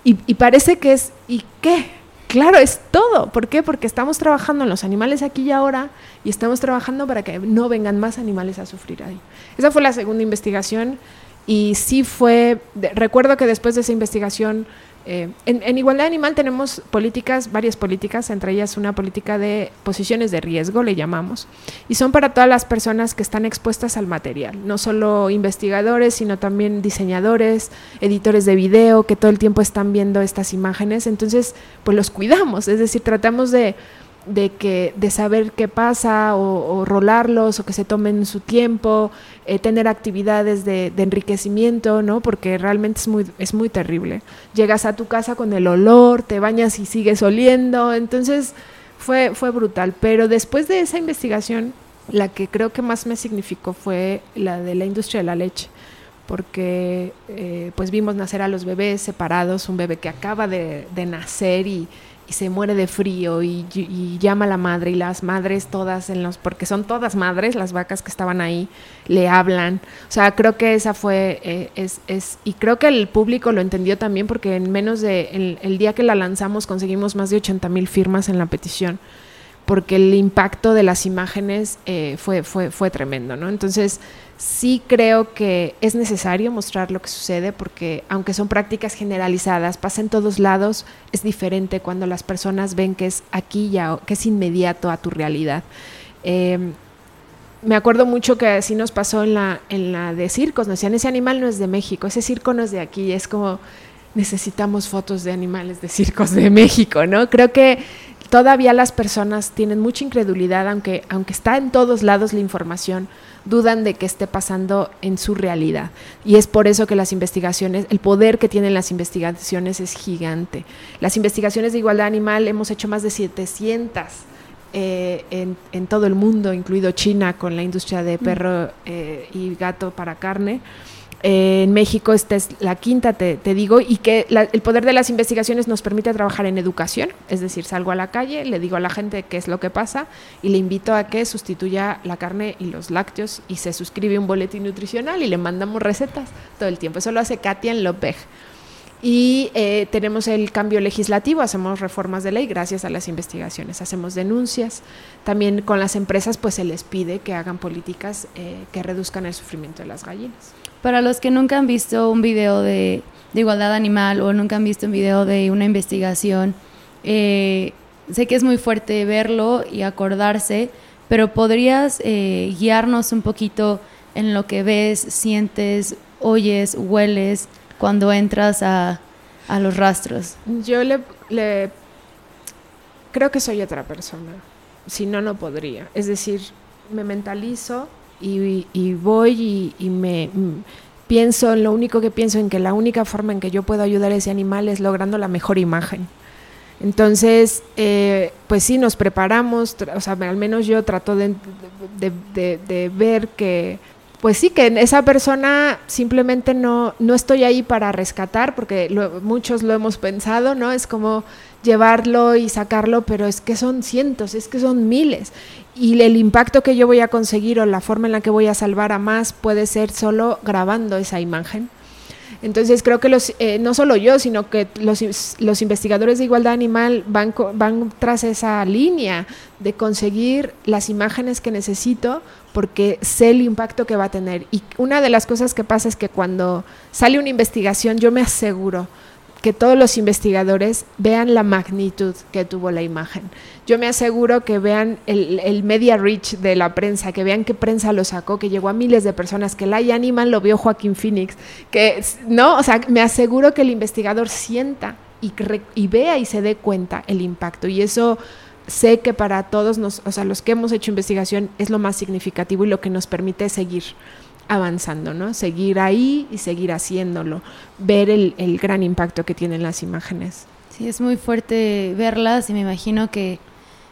Y, parece que es, ¿y qué? Claro, es todo. ¿Por qué? Porque estamos trabajando en los animales aquí y ahora y estamos trabajando para que no vengan más animales a sufrir ahí. Esa fue la segunda investigación y sí fue, recuerdo que después de esa investigación eh, en, igualdad animal tenemos políticas, varias políticas, entre ellas una política de posiciones de riesgo, le llamamos, y son para todas las personas que están expuestas al material, no solo investigadores, sino también diseñadores, editores de video, que todo el tiempo están viendo estas imágenes, entonces pues los cuidamos, es decir, tratamos de de, saber qué pasa o, rolarlos o que se tomen su tiempo, eh, tener actividades de, enriquecimiento, ¿no? Porque realmente es muy, es muy terrible. Llegas a tu casa con el olor, te bañas y sigues oliendo, entonces fue, fue brutal. Pero después de esa investigación, la que creo que más me significó fue la de la industria de la leche porque eh, pues vimos nacer a los bebés separados, un bebé que acaba de, de nacer y, y se muere de frío y, llama a la madre y las madres todas en los porque son todas madres las vacas que estaban ahí le hablan. O sea creo que esa fue eh, es, es, y creo que el público lo entendió también porque en menos de el, día que la lanzamos conseguimos más de 80 mil firmas en la petición porque el impacto de las imágenes eh, fue, fue, fue tremendo, ¿no? Entonces, sí creo que es necesario mostrar lo que sucede porque aunque son prácticas generalizadas, pasa en todos lados, es diferente cuando las personas ven que es aquí ya, que es inmediato a tu realidad. Em, me acuerdo mucho que así nos pasó en la, en la de circos, nos decían, ese animal no es de México, ese circo no es de aquí, es como necesitamos fotos de animales de circos de México, ¿no? Creo que todavía las personas tienen mucha incredulidad, aunque, aunque está en todos lados la información, dudan de que esté pasando en su realidad. Y es por eso que las investigaciones, el poder que tienen las investigaciones es gigante. Las investigaciones de igualdad animal hemos hecho más de 700 eh, en, en, todo el mundo, incluido China, con la industria de perro eh, y gato para carne. Eh, en México esta es la quinta, te, digo, y que el poder de las investigaciones nos permite trabajar en educación, es decir, salgo a la calle, le digo a la gente qué es lo que pasa y le invito a que sustituya la carne y los lácteos y se suscribe un boletín nutricional y le mandamos recetas todo el tiempo. Eso lo hace Katia en Lopej. Y eh, tenemos el cambio legislativo, hacemos reformas de ley gracias a las investigaciones, hacemos denuncias. También con las empresas pues se les pide que hagan políticas eh, que reduzcan el sufrimiento de las gallinas. Para los que nunca han visto un video de, igualdad animal o nunca han visto un video de una investigación, eh, sé que es muy fuerte verlo y acordarse, pero podrías eh, guiarnos un poquito en lo que ves, sientes, oyes, hueles cuando entras a, los rastros. Yo le, creo que soy otra persona, si no, no podría. Es decir, me mentalizo y, voy y, me mm, pienso, lo único que pienso en que la única forma en que yo puedo ayudar a ese animal es logrando la mejor imagen. Entonces, eh, pues sí, nos preparamos, o sea, al menos yo trato de, de, ver que, pues sí, que esa persona simplemente no, no estoy ahí para rescatar, porque muchos lo hemos pensado, ¿no? Es como llevarlo y sacarlo, pero es que son cientos, es que son miles y el impacto que yo voy a conseguir o la forma en la que voy a salvar a más puede ser solo grabando esa imagen. Entonces creo que los, eh, no solo yo, sino que los, los, investigadores de igualdad animal van, van tras esa línea de conseguir las imágenes que necesito porque sé el impacto que va a tener. Y una de las cosas que pasa es que cuando sale una investigación yo me aseguro que todos los investigadores vean la magnitud que tuvo la imagen. Yo me aseguro que vean el, media reach de la prensa, que vean qué prensa lo sacó, que llegó a miles de personas, que Lion Animal lo vio Joaquín Phoenix, que no, o sea, me aseguro que el investigador sienta y, y vea y se dé cuenta el impacto. Y eso sé que para todos, nos, o sea, los que hemos hecho investigación es lo más significativo y lo que nos permite seguir avanzando, ¿no? Seguir ahí y seguir haciéndolo, ver el, el gran impacto que tienen las imágenes. Sí, es muy fuerte verlas y me imagino que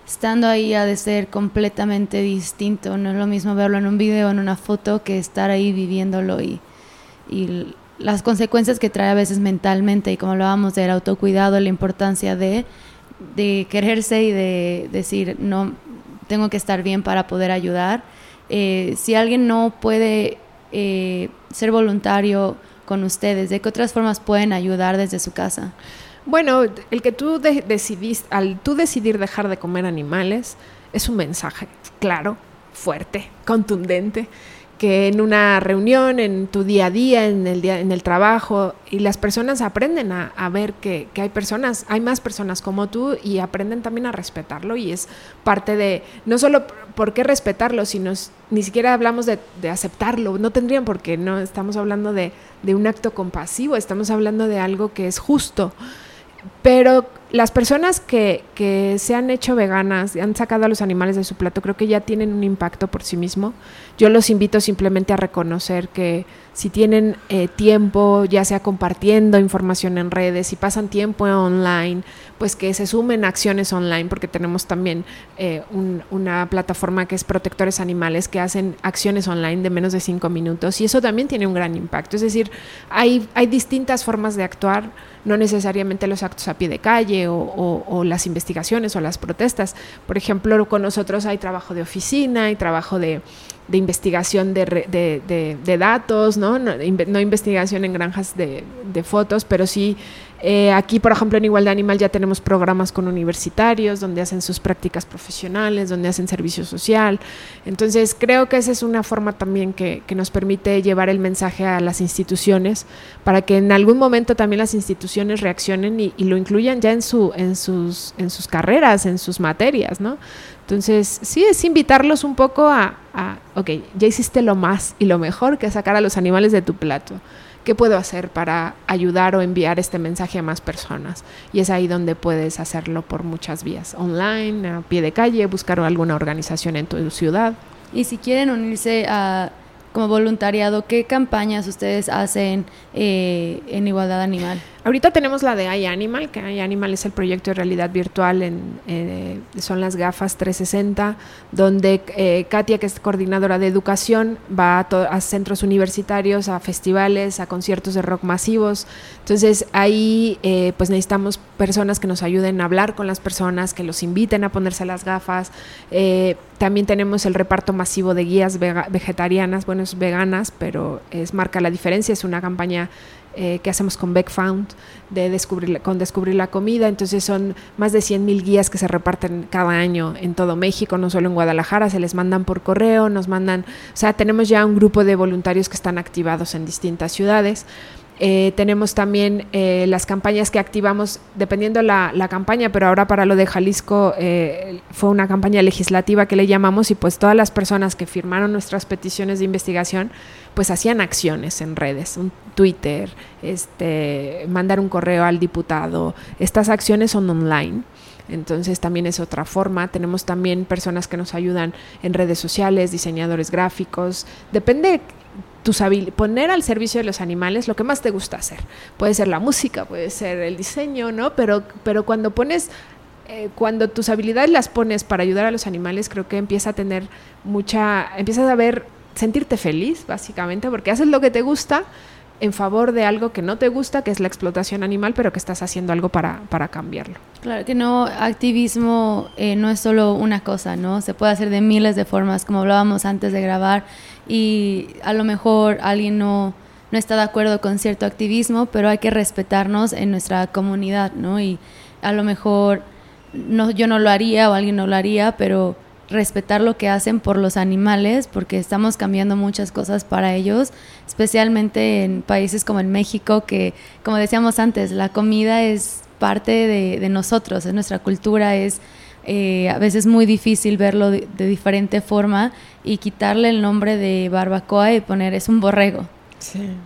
estando ahí ha de ser completamente distinto. No es lo mismo verlo en un video, en una foto, que estar ahí viviéndolo y, y las consecuencias que trae a veces mentalmente y como hablábamos del autocuidado, la importancia de, de quererse y de decir, no, tengo que estar bien para poder ayudar. Eh, si alguien no puede eh, ser voluntario con ustedes, ¿de qué otras formas pueden ayudar desde su casa? Bueno, el que tú decidís, al tú decidir dejar de comer animales, es un mensaje claro, fuerte, contundente que en una reunión, en tu día a día, en el, día, en el trabajo, y las personas aprenden a, ver que, hay personas, hay más personas como tú y aprenden también a respetarlo y es parte de, no solo por qué respetarlo, sino ni siquiera hablamos de, aceptarlo, no tendrían por qué, no estamos hablando de, de un acto compasivo, estamos hablando de algo que es justo. Pero las personas que, que, se han hecho veganas y han sacado a los animales de su plato, creo que ya tienen un impacto por sí mismo. Yo los invito simplemente a reconocer que si tienen eh, tiempo, ya sea compartiendo información en redes, si pasan tiempo online, pues que se sumen acciones online, porque tenemos también eh, una plataforma que es Protectores Animales, que hacen acciones online de menos de cinco minutos, y eso también tiene un gran impacto. Es decir, hay, hay distintas formas de actuar, no necesariamente los actos a pie de calle o, las investigaciones o las protestas. Por ejemplo, con nosotros hay trabajo de oficina, hay trabajo de de investigación de, de, de, datos, ¿no? No, investigación en granjas de, fotos, pero sí eh, aquí, por ejemplo, en Igualdad Animal ya tenemos programas con universitarios donde hacen sus prácticas profesionales, donde hacen servicio social. Entonces, creo que esa es una forma también que, que nos permite llevar el mensaje a las instituciones para que en algún momento también las instituciones reaccionen y, y lo incluyan ya en, su, en, sus, en sus carreras, en sus materias, ¿no? Entonces, sí, es invitarlos un poco a, a, ok, ya hiciste lo más y lo mejor que sacar a los animales de tu plato. ¿Qué puedo hacer para ayudar o enviar este mensaje a más personas? Y es ahí donde puedes hacerlo por muchas vías, online, a pie de calle, buscar alguna organización en tu ciudad. Y si quieren unirse a como voluntariado, ¿qué campañas ustedes hacen eh, en igualdad animal? Ahorita tenemos la de iAnimal, que iAnimal es el proyecto de realidad virtual, en, eh, son las gafas 360, donde eh, Katia, que es coordinadora de educación, va a, centros universitarios, a festivales, a conciertos de rock masivos. Entonces ahí pues necesitamos personas que nos ayuden a hablar con las personas, que los inviten a ponerse las gafas. también tenemos el reparto masivo de guías vegetarianas, bueno, es veganas, pero es marca la diferencia, es una campaña eh, que hacemos con Found de descubrir, con Descubrir la Comida. Entonces son más de 100 mil guías que se reparten cada año en todo México, no solo en Guadalajara, se les mandan por correo, nos mandan, o sea, tenemos ya un grupo de voluntarios que están activados en distintas ciudades. Eh, tenemos también eh, las campañas que activamos, dependiendo la, la campaña, pero ahora para lo de Jalisco eh, fue una campaña legislativa que le llamamos y pues todas las personas que firmaron nuestras peticiones de investigación pues hacían acciones en redes, un Twitter, este, mandar un correo al diputado. Estas acciones son online. Entonces también es otra forma. Tenemos también personas que nos ayudan en redes sociales, diseñadores gráficos. Depende poner al servicio de los animales lo que más te gusta hacer. Puede ser la música, puede ser el diseño, ¿no? Pero, pero cuando pones, eh, cuando tus habilidades las pones para ayudar a los animales, creo que empieza a tener mucha, empiezas a ver, sentirte feliz, básicamente, porque haces lo que te gusta en favor de algo que no te gusta, que es la explotación animal, pero que estás haciendo algo para, para cambiarlo. Claro que no, activismo eh, no es solo una cosa, ¿no? Se puede hacer de miles de formas, como hablábamos antes de grabar, y a lo mejor alguien no, no está de acuerdo con cierto activismo, pero hay que respetarnos en nuestra comunidad, ¿no? Y a lo mejor no, yo no lo haría o alguien no lo haría, pero respetar lo que hacen por los animales, porque estamos cambiando muchas cosas para ellos, especialmente en países como en México, que como decíamos antes, la comida es parte de, nosotros, es nuestra cultura, es eh, a veces muy difícil verlo de, diferente forma y quitarle el nombre de barbacoa y poner es un borrego.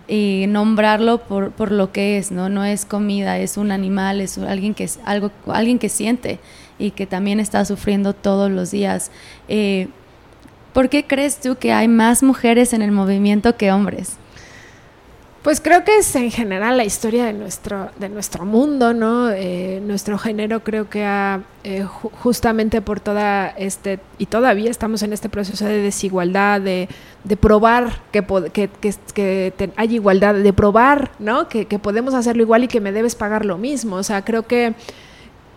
Y nombrarlo por, por, lo que es, ¿no? No es comida, es un animal, es alguien que, es algo, alguien que siente y que también está sufriendo todos los días. Eh, ¿Por qué crees tú que hay más mujeres en el movimiento que hombres? Pues creo que es en general la historia de nuestro, de nuestro mundo, ¿no? Eh, nuestro género creo que ha, eh, justamente por toda este, y todavía estamos en este proceso de desigualdad, de, de probar que, que, que, hay igualdad, de probar, ¿no? Que, que podemos hacerlo igual y que me debes pagar lo mismo. O sea, creo que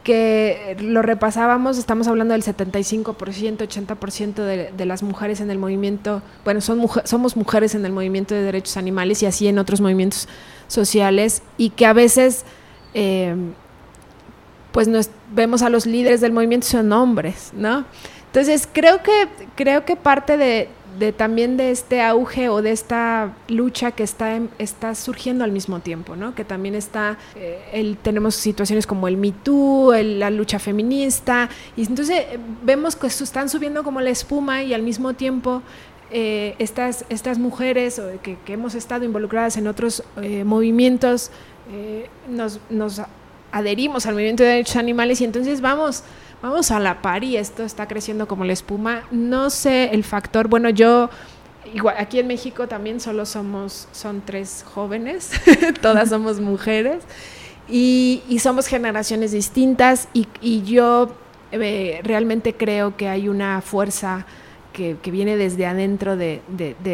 que lo repasábamos, estamos hablando del 75%, 80% de, de las mujeres en el movimiento, bueno, son somos mujeres en el movimiento de derechos animales y así en otros movimientos sociales, y que a veces, eh, pues nos vemos a los líderes del movimiento son hombres, ¿no? Entonces creo que, creo que parte de, de también de este auge o de esta lucha que está, está surgiendo al mismo tiempo, ¿no? Que también está, eh, el, tenemos situaciones como el Me Too, la lucha feminista, y entonces eh, vemos que están subiendo como la espuma y al mismo tiempo eh, estas, estas mujeres que, que, hemos estado involucradas en otros movimientos, nos, nos adherimos al movimiento de derechos animales y entonces vamos vamos a la par y esto está creciendo como la espuma. No sé el factor, bueno, yo igual aquí en México también solo somos, son tres jóvenes, todas somos mujeres y, somos generaciones distintas y, yo eh, realmente creo que hay una fuerza que, viene desde adentro de,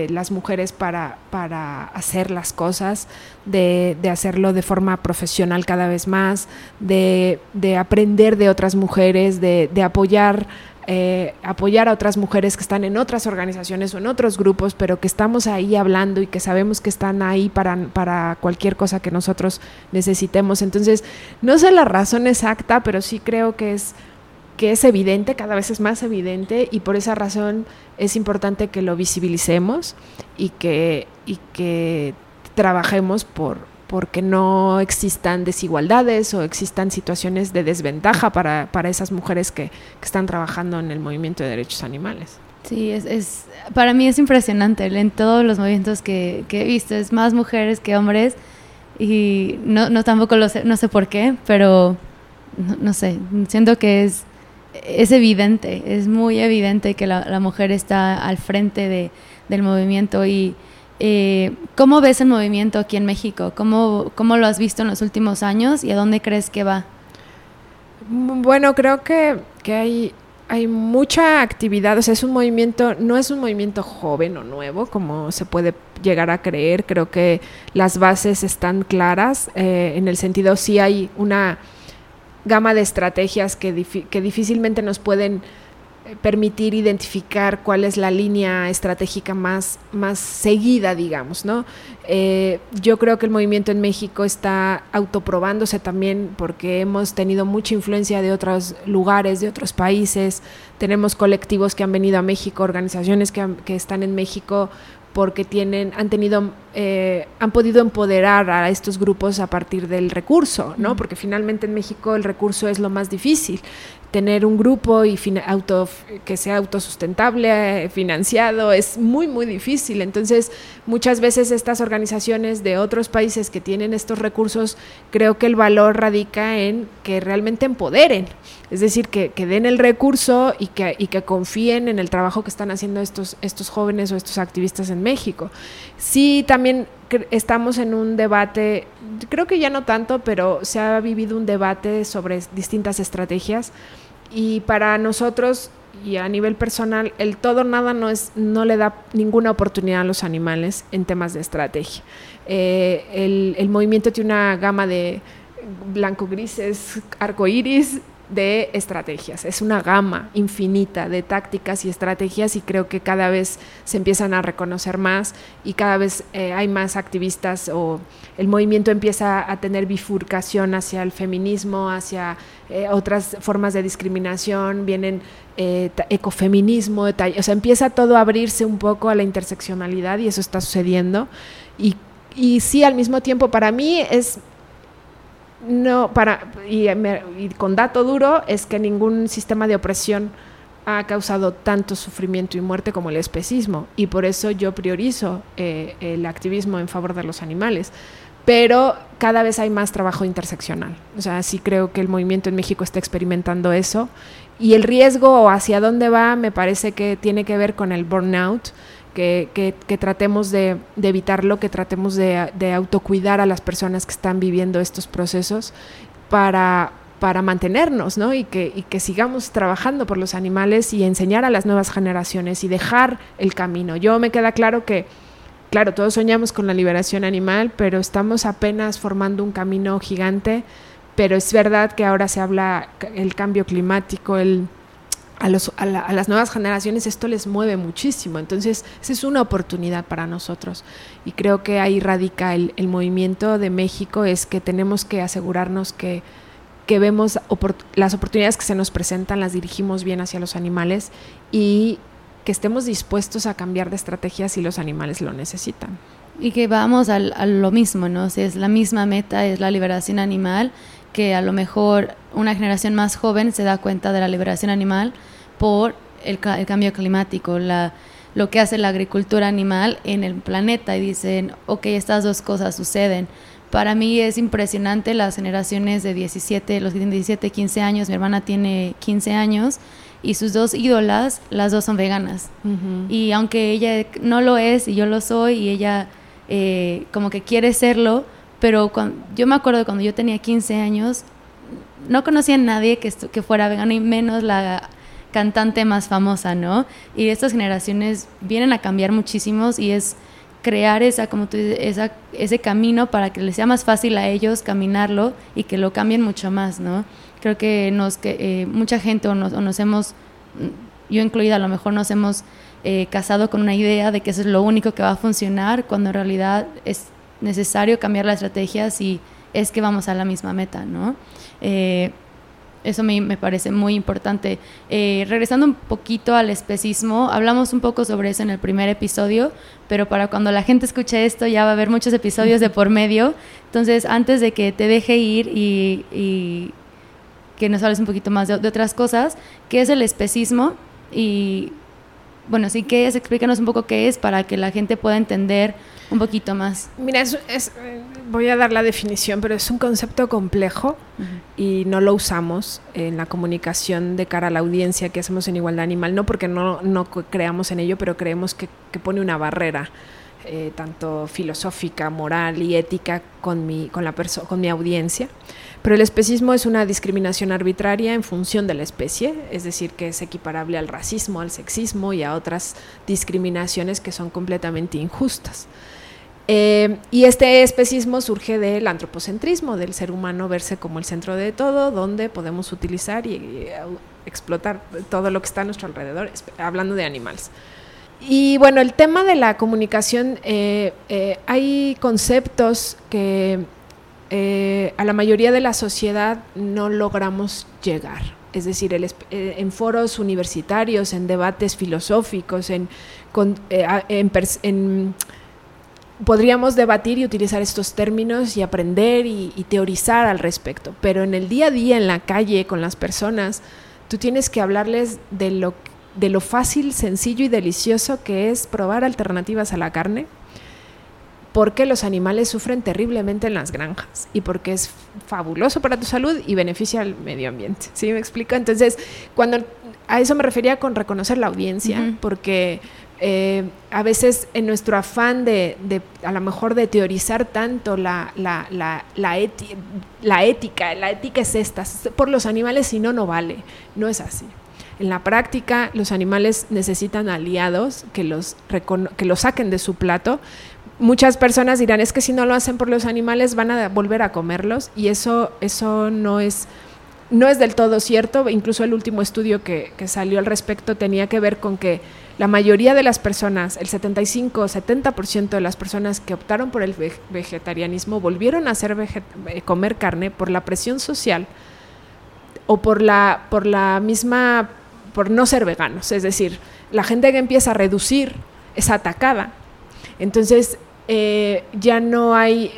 las mujeres para, para, hacer las cosas, de, hacerlo de forma profesional cada vez más, de, aprender de otras mujeres, de, apoyar. Eh, apoyar a otras mujeres que están en otras organizaciones o en otros grupos, pero que estamos ahí hablando y que sabemos que están ahí para, para cualquier cosa que nosotros necesitemos. Entonces, no sé la razón exacta, pero sí creo que es que es evidente, cada vez es más evidente y por esa razón es importante que lo visibilicemos y que, y que trabajemos por porque no existan desigualdades o existan situaciones de desventaja para, para esas mujeres que, que, están trabajando en el movimiento de derechos animales. Sí, es, es, para mí es impresionante, en todos los movimientos que, que he visto, es más mujeres que hombres y no, no tampoco lo sé, no sé por qué, pero no, no sé, siento que es es evidente, es muy evidente que la, mujer está al frente de, del movimiento. ¿Y eh, cómo ves el movimiento aquí en México? ¿Cómo, ¿Cómo lo has visto en los últimos años y a dónde crees que va? Bueno, creo que, que hay, hay mucha actividad, o sea, es un movimiento, no es un movimiento joven o nuevo, como se puede llegar a creer, creo que las bases están claras, eh, en el sentido sí hay una gama de estrategias que, difícilmente nos pueden eh, permitir identificar cuál es la línea estratégica más, más seguida, digamos, ¿no? Eh, yo creo que el movimiento en México está autoprobándose también porque hemos tenido mucha influencia de otros lugares, de otros países, tenemos colectivos que han venido a México, organizaciones que, que están en México porque tienen, han tenido, eh, han podido empoderar a estos grupos a partir del recurso, ¿no? Porque finalmente en México el recurso es lo más difícil tener un grupo y auto, que sea autosustentable, financiado, es muy, muy difícil. Entonces, muchas veces estas organizaciones de otros países que tienen estos recursos, creo que el valor radica en que realmente empoderen, es decir, que, que den el recurso y que, y que confíen en el trabajo que están haciendo estos, estos jóvenes o estos activistas en México. Sí, también estamos en un debate, creo que ya no tanto, pero se ha vivido un debate sobre distintas estrategias. Y para nosotros y a nivel personal el todo nada no es no le da ninguna oportunidad a los animales en temas de estrategia. Eh, el, el, movimiento tiene una gama de blanco grises arcoíris de estrategias. Es una gama infinita de tácticas y estrategias y creo que cada vez se empiezan a reconocer más y cada vez eh, hay más activistas o el movimiento empieza a tener bifurcación hacia el feminismo, hacia eh, otras formas de discriminación, vienen eh, ecofeminismo, o sea, empieza todo a abrirse un poco a la interseccionalidad y eso está sucediendo. Y, y sí, al mismo tiempo, para mí es no, para, y, con dato duro, es que ningún sistema de opresión ha causado tanto sufrimiento y muerte como el especismo. Y por eso yo priorizo eh, el activismo en favor de los animales. pero cada vez hay más trabajo interseccional. O sea, sí creo que el movimiento en México está experimentando eso. Y el riesgo hacia dónde va me parece que tiene que ver con el burnout, que, tratemos de, de, evitarlo, que tratemos de, de, autocuidar a las personas que están viviendo estos procesos para, para mantenernos, ¿no? Y que, y que sigamos trabajando por los animales y enseñar a las nuevas generaciones y dejar el camino. Yo me queda claro que claro, todos soñamos con la liberación animal, pero estamos apenas formando un camino gigante, pero es verdad que ahora se habla el cambio climático, el, a, las nuevas generaciones esto les mueve muchísimo, entonces esa es una oportunidad para nosotros y creo que ahí radica el, movimiento de México, es que tenemos que asegurarnos que que vemos las oportunidades que se nos presentan, las dirigimos bien hacia los animales y que estemos dispuestos a cambiar de estrategia si los animales lo necesitan. Y que vamos a lo mismo, ¿no? Si es la misma meta, es la liberación animal, que a lo mejor una generación más joven se da cuenta de la liberación animal por el, cambio climático, la, lo que hace la agricultura animal en el planeta y dicen, ok, estas dos cosas suceden. Para mí es impresionante las generaciones de 17, los que tienen 17, 15 años, mi hermana tiene 15 años, y sus dos ídolas, las dos son veganas. Y aunque ella no lo es y yo lo soy y ella eh, como que quiere serlo, pero cuando, yo me acuerdo cuando yo tenía 15 años, no conocía a nadie que, que fuera vegano y menos la cantante más famosa, ¿no? Y estas generaciones vienen a cambiar muchísimos y es crear esa, como tú dices, esa, ese camino para que les sea más fácil a ellos caminarlo y que lo cambien mucho más, ¿no? creo que nos que eh, mucha gente o nos, nos, hemos yo incluida a lo mejor nos hemos eh, casado con una idea de que eso es lo único que va a funcionar cuando en realidad es necesario cambiar la estrategia si es que vamos a la misma meta no eh, eso me, me, parece muy importante. regresando un poquito al especismo, hablamos un poco sobre eso en el primer episodio, pero para cuando la gente escuche esto ya va a haber muchos episodios de por medio. Entonces, antes de que te deje ir y que nos hables un poquito más de, otras cosas, qué es el especismo y, bueno, sí, qué es, explícanos un poco qué es para que la gente pueda entender un poquito más. Mira, es, voy a dar la definición, pero es un concepto complejo y no lo usamos en la comunicación de cara a la audiencia que hacemos en Igualdad Animal, no porque no, no creamos en ello, pero creemos que, que pone una barrera. Eh, tanto filosófica, moral y ética con mi, con la con mi audiencia. Pero el especismo es una discriminación arbitraria en función de la especie, es decir, que es equiparable al racismo, al sexismo y a otras discriminaciones que son completamente injustas. Eh, y este especismo surge del antropocentrismo, del ser humano verse como el centro de todo, donde podemos utilizar y, explotar todo lo que está a nuestro alrededor, hablando de animales. Y bueno, el tema de la comunicación, eh, eh, hay conceptos que eh, a la mayoría de la sociedad no logramos llegar. Es decir, eh, en foros universitarios, en debates filosóficos, en, eh, podríamos debatir y utilizar estos términos y aprender y, y, teorizar al respecto. Pero en el día a día, en la calle, con las personas, tú tienes que hablarles de lo, de lo fácil, sencillo y delicioso que es probar alternativas a la carne, porque los animales sufren terriblemente en las granjas y porque es fabuloso para tu salud y beneficia al medio ambiente. ¿Sí me explico? Entonces, cuando a eso me refería con reconocer la audiencia, porque eh, a veces en nuestro afán de, a lo mejor de teorizar tanto la, la, la, la, la ética, la ética es esta, por los animales si no, no vale, no es así. En la práctica, los animales necesitan aliados que los, que los saquen de su plato, muchas personas dirán, es que si no lo hacen por los animales van a volver a comerlos y eso, eso no es no es del todo cierto, incluso el último estudio que, que, salió al respecto tenía que ver con que la mayoría de las personas, el 75 o 70% de las personas que optaron por el vegetarianismo volvieron a eh, comer carne por la presión social o por la, por la misma, por no ser veganos. Es decir, la gente que empieza a reducir es atacada entonces, eh, ya no hay,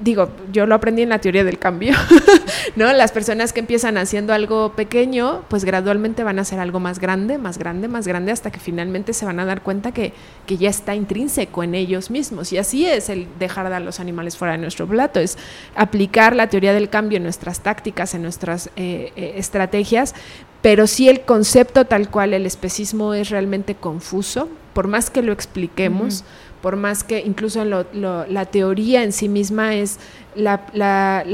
digo, yo lo aprendí en la teoría del cambio, ¿no? Las personas que empiezan haciendo algo pequeño, pues gradualmente van a hacer algo más grande, más grande, más grande, hasta que finalmente se van a dar cuenta que, que ya está intrínseco en ellos mismos. Y así es el dejar a los animales fuera de nuestro plato, es aplicar la teoría del cambio en nuestras tácticas, en nuestras eh, eh, estrategias, pero sí el concepto tal cual, el especismo es realmente confuso, por más que lo expliquemos por más que incluso la teoría en sí misma es la,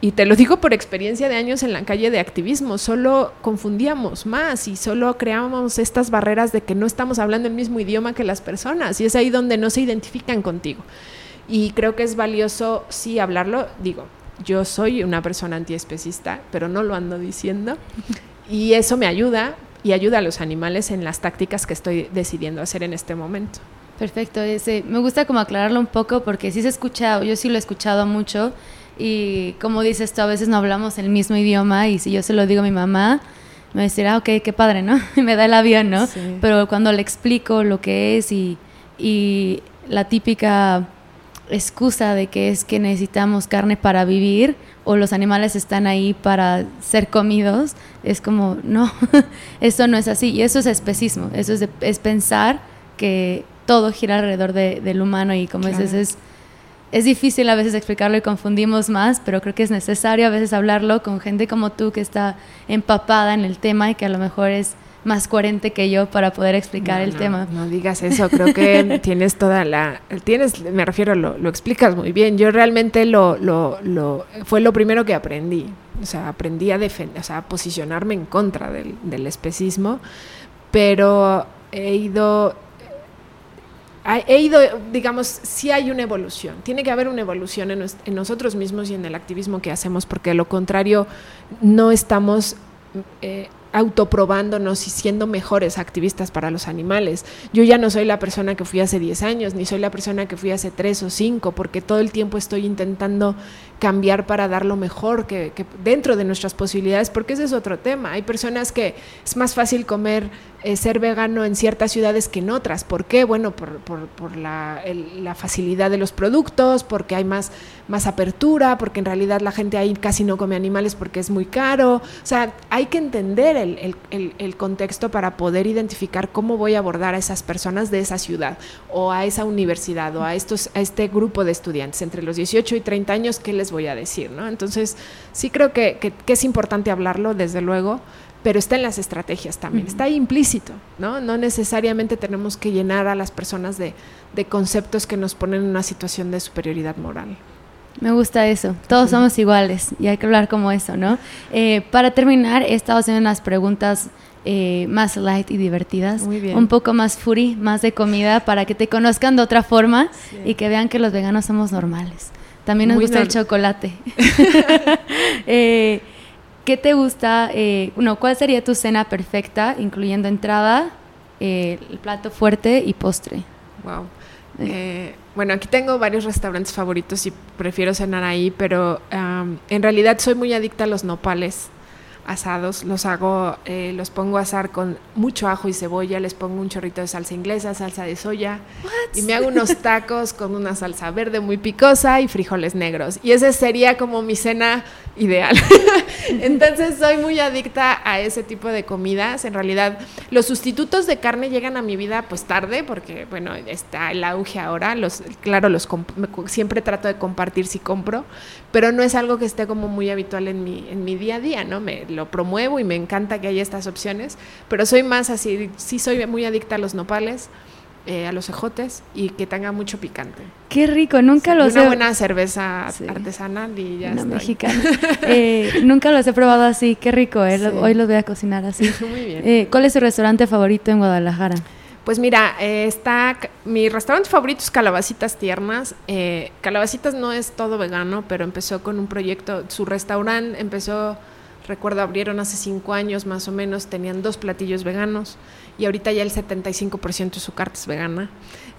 y te lo digo por experiencia de años en la calle de activismo, solo confundíamos más y solo creábamos estas barreras de que no estamos hablando el mismo idioma que las personas y es ahí donde no se identifican contigo. Y creo que es valioso sí hablarlo, digo, yo soy una persona antiespecista, pero no lo ando diciendo y eso me ayuda y ayuda a los animales en las tácticas que estoy decidiendo hacer en este momento. Perfecto, ese, me gusta como aclararlo un poco porque sí se escucha, yo sí lo he escuchado mucho y como dices tú, a veces no hablamos el mismo idioma y si yo se lo digo a mi mamá, me decirá, ok, qué padre, ¿no? Y me da el avión, ¿no? Pero cuando le explico lo que es y, y la típica excusa de que es que necesitamos carne para vivir o los animales están ahí para ser comidos, es como, no, eso no es así. Y eso es especismo, eso es, es pensar que todo gira alrededor del humano y como dices, es, es difícil a veces explicarlo y confundimos más, pero creo que es necesario a veces hablarlo con gente como tú que está empapada en el tema y que a lo mejor es más coherente que yo para poder explicar el tema. No digas eso, creo que tienes toda la, tienes, me refiero, lo, lo explicas muy bien. Yo realmente lo, lo, lo, fue lo primero que aprendí, o sea, aprendí a defender, o sea, a posicionarme en contra del, del especismo, pero he ido he ido, digamos, sí hay una evolución, tiene que haber una evolución en, nosotros mismos y en el activismo que hacemos, porque de lo contrario no estamos eh, autoprobándonos y siendo mejores activistas para los animales. Yo ya no soy la persona que fui hace 10 años, ni soy la persona que fui hace 3 o 5, porque todo el tiempo estoy intentando cambiar para dar lo mejor que, dentro de nuestras posibilidades, porque ese es otro tema. Hay personas que es más fácil comer, eh, ser vegano en ciertas ciudades que en otras. ¿Por qué? Bueno, por, por, la, facilidad de los productos, porque hay más, más apertura, porque en realidad la gente ahí casi no come animales porque es muy caro. O sea, hay que entender el, el, el contexto para poder identificar cómo voy a abordar a esas personas de esa ciudad o a esa universidad o a, estos, a este grupo de estudiantes entre los 18 y 30 años que les voy a decir, ¿no? Entonces, sí creo que, que, es importante hablarlo, desde luego, pero está en las estrategias también, está ahí implícito, ¿no? No necesariamente tenemos que llenar a las personas de, de conceptos que nos ponen en una situación de superioridad moral. Me gusta eso. Todos somos iguales y hay que hablar como eso, ¿no? Eh, para terminar, he estado haciendo unas preguntas eh, más light y divertidas. Un poco más furry, más de comida, para que te conozcan de otra forma y que vean que los veganos somos normales. También nos gusta el chocolate. Eh, ¿Qué te gusta? Eh, ¿Cuál sería tu cena perfecta, incluyendo entrada, eh, el plato fuerte y postre? Wow. Eh, bueno, aquí tengo varios restaurantes favoritos y prefiero cenar ahí, pero en realidad soy muy adicta a los nopales asados, los hago, eh, los pongo a asar con mucho ajo y cebolla, les pongo un chorrito de salsa inglesa, salsa de soya y me hago unos tacos con una salsa verde muy picosa y frijoles negros. Y ese sería como mi cena ideal. Entonces soy muy adicta a ese tipo de comidas. En realidad los sustitutos de carne llegan a mi vida pues tarde porque bueno, está el auge ahora. Los, claro, los siempre trato de compartir si compro, pero no es algo que esté como muy habitual en mi, en mi día a día, ¿no? Me, lo promuevo y me encanta que haya estas opciones, pero soy más así, sí soy muy adicta a los nopales. Eh, a los ejotes y que tenga mucho picante. Qué rico, nunca lo los Una buena cerveza artesanal y ya Una mexicana. Eh, nunca los he probado así, qué rico, eh, hoy los voy a cocinar así. Muy bien. ¿Cuál es su restaurante favorito en Guadalajara? Pues mira, está mi restaurante favorito es Calabacitas Tiernas. Calabacitas no es todo vegano, pero empezó con un proyecto, su restaurante empezó Recuerdo, abrieron hace cinco años más o menos, tenían dos platillos veganos y ahorita ya el 75% de su carta es vegana.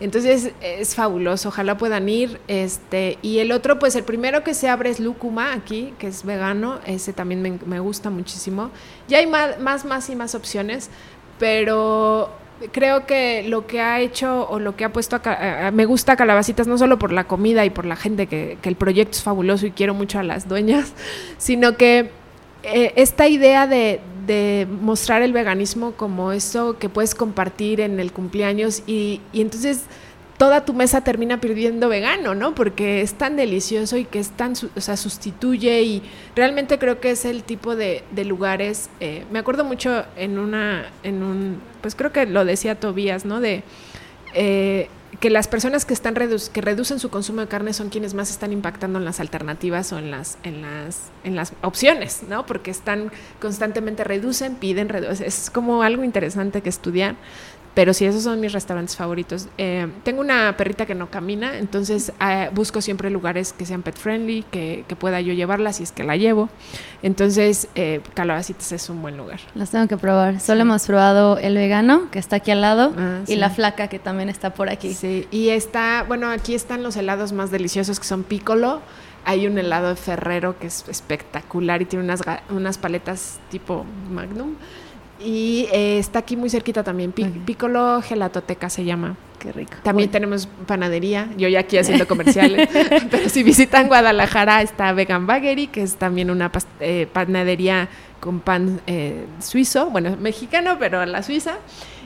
Entonces es fabuloso, ojalá puedan ir. Este, y el otro, pues el primero que se abre es Lúcuma aquí, que es vegano, ese también me, gusta muchísimo. Ya hay más, más, más y más opciones, pero creo que lo que ha hecho o lo que ha puesto a, me gusta Calabacitas no solo por la comida y por la gente que, que el proyecto es fabuloso y quiero mucho a las dueñas, sino que eh, esta idea de, de, mostrar el veganismo como eso que puedes compartir en el cumpleaños y, y entonces toda tu mesa termina perdiendo vegano, ¿no? Porque es tan delicioso y que es tan, o sea, sustituye y realmente creo que es el tipo de, lugares. Eh, me acuerdo mucho en una, en un, pues creo que lo decía Tobías, ¿no? De eh, que las personas que están que reducen su consumo de carne son quienes más están impactando en las alternativas o en las, en las, en las opciones, ¿no? Porque están constantemente reducen, piden, reducen. Es como algo interesante que estudiar. Pero sí, esos son mis restaurantes favoritos. Eh, tengo una perrita que no camina, entonces eh, busco siempre lugares que sean pet friendly, que, pueda yo llevarla si es que la llevo. Entonces, eh, Calabacitas es un buen lugar. Las tengo que probar. Solo hemos probado el vegano, que está aquí al lado, ah, y la flaca, que también está por aquí. Sí, y está, bueno, aquí están los helados más deliciosos que son piccolo. Hay un helado de Ferrero que es espectacular y tiene unas, unas paletas tipo Magnum. Y eh, está aquí muy cerquita también, Piccolo Gelatoteca se llama. Qué rico. También tenemos panadería, yo ya aquí haciendo comerciales, pero si visitan Guadalajara está Vegan Baggery, que es también una eh, panadería con pan eh, suizo, bueno, mexicano, pero la suiza.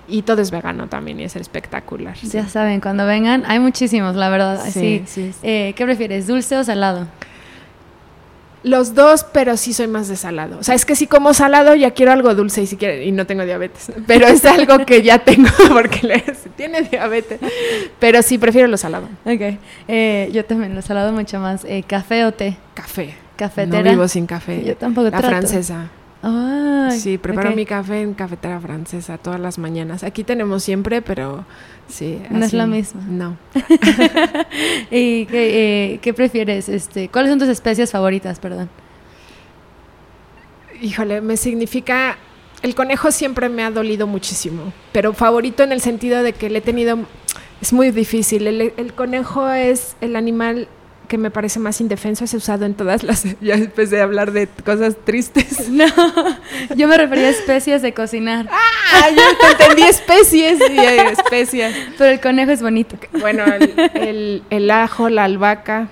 Y todo es vegano también y es espectacular. Ya saben, cuando vengan, hay muchísimos, la verdad. Sí, sí. ¿Qué prefieres, dulce o salado? Los dos, pero sí soy más de salado. O sea, es que si como salado ya quiero algo dulce y si quiere, y no tengo diabetes. Pero es algo que ya tengo porque le, tiene diabetes. Pero sí prefiero lo salado. Ok. Eh, yo también lo salado mucho más. Eh, ¿Café o té? Café. Cafetera. No vivo sin café. Yo tampoco La francesa. Ay, sí, preparo mi café en cafetera francesa todas las mañanas. Aquí tenemos siempre, pero sí. No es lo mismo. No. ¿Y qué, eh, prefieres? Este, ¿Cuáles son tus especies favoritas, perdón? Híjole, me significa... El conejo siempre me ha dolido muchísimo, pero favorito en el sentido de que le he tenido... Es muy difícil. el conejo es el animal que me parece más indefenso, es usado en todas las... Ya empecé a hablar de cosas tristes. No, yo me refería a especies de cocinar. Ah, yo entendí especies y especias. Pero el conejo es bonito. Bueno, el, el, ajo, la albahaca...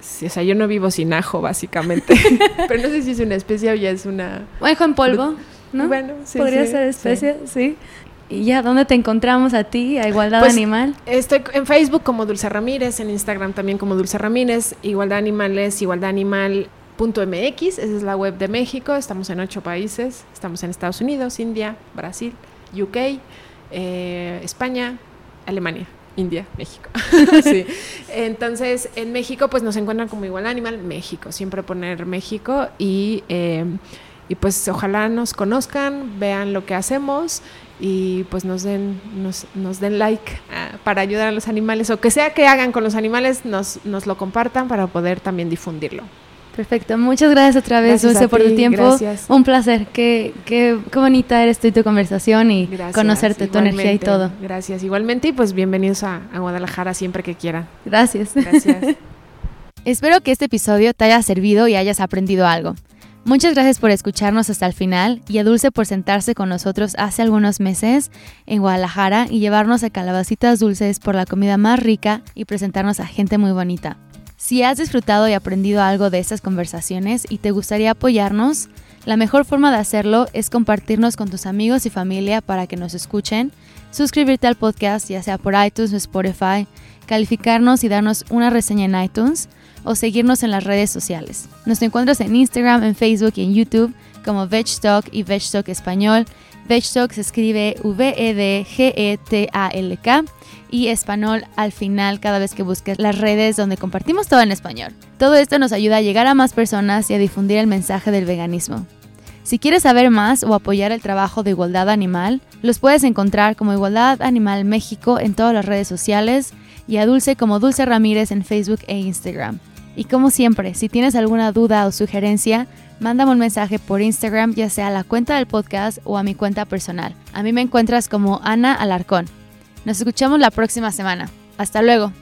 o sea, yo no vivo sin ajo, básicamente. Pero no sé si es una especie o ya es una... Ajo en polvo, ¿no? Bueno, sí. Podría ser especie, sí. ¿Y ya dónde te encontramos a ti, a Igualdad pues, Animal? Estoy en Facebook como Dulce Ramírez, en Instagram también como Dulce Ramírez. Igualdad Animal es igualdadanimal.mx, esa es la web de México. Estamos en ocho países. Estamos en Estados Unidos, India, Brasil, UK, eh, España, Alemania. India, México. sí. Entonces, en México, pues nos encuentran como Igualdad Animal México. Siempre poner México y, eh, y pues ojalá nos conozcan, vean lo que hacemos y pues nos den, nos, nos den like ah, para ayudar a los animales o que sea que hagan con los animales, nos, nos lo compartan para poder también difundirlo. Perfecto, muchas gracias otra vez, Dulce, por tu tiempo. Gracias. Un placer, qué, qué, qué, bonita eres tú y tu conversación y conocerte, tu energía y todo. Gracias, igualmente, y pues bienvenidos a, a Guadalajara siempre que quieran. Gracias. Gracias. Espero que este episodio te haya servido y hayas aprendido algo. Muchas gracias por escucharnos hasta el final y a Dulce por sentarse con nosotros hace algunos meses en Guadalajara y llevarnos a calabacitas dulces por la comida más rica y presentarnos a gente muy bonita. Si has disfrutado y aprendido algo de estas conversaciones y te gustaría apoyarnos, la mejor forma de hacerlo es compartirnos con tus amigos y familia para que nos escuchen, suscribirte al podcast ya sea por iTunes o Spotify, calificarnos y darnos una reseña en iTunes, o seguirnos en las redes sociales. Nos encuentras en Instagram, en Facebook y en YouTube como VegTalk y VegTalk Español. VegTalk se escribe V-E-D-G-E-T-A-L-K y español al final cada vez que busques las redes donde compartimos todo en español. Todo esto nos ayuda a llegar a más personas y a difundir el mensaje del veganismo. Si quieres saber más o apoyar el trabajo de Igualdad Animal, los puedes encontrar como Igualdad Animal México en todas las redes sociales y a Dulce como Dulce Ramírez en Facebook e Instagram. Y como siempre, si tienes alguna duda o sugerencia, mándame un mensaje por Instagram, ya sea a la cuenta del podcast o a mi cuenta personal. A mí me encuentras como Ana Alarcón. Nos escuchamos la próxima semana. Hasta luego.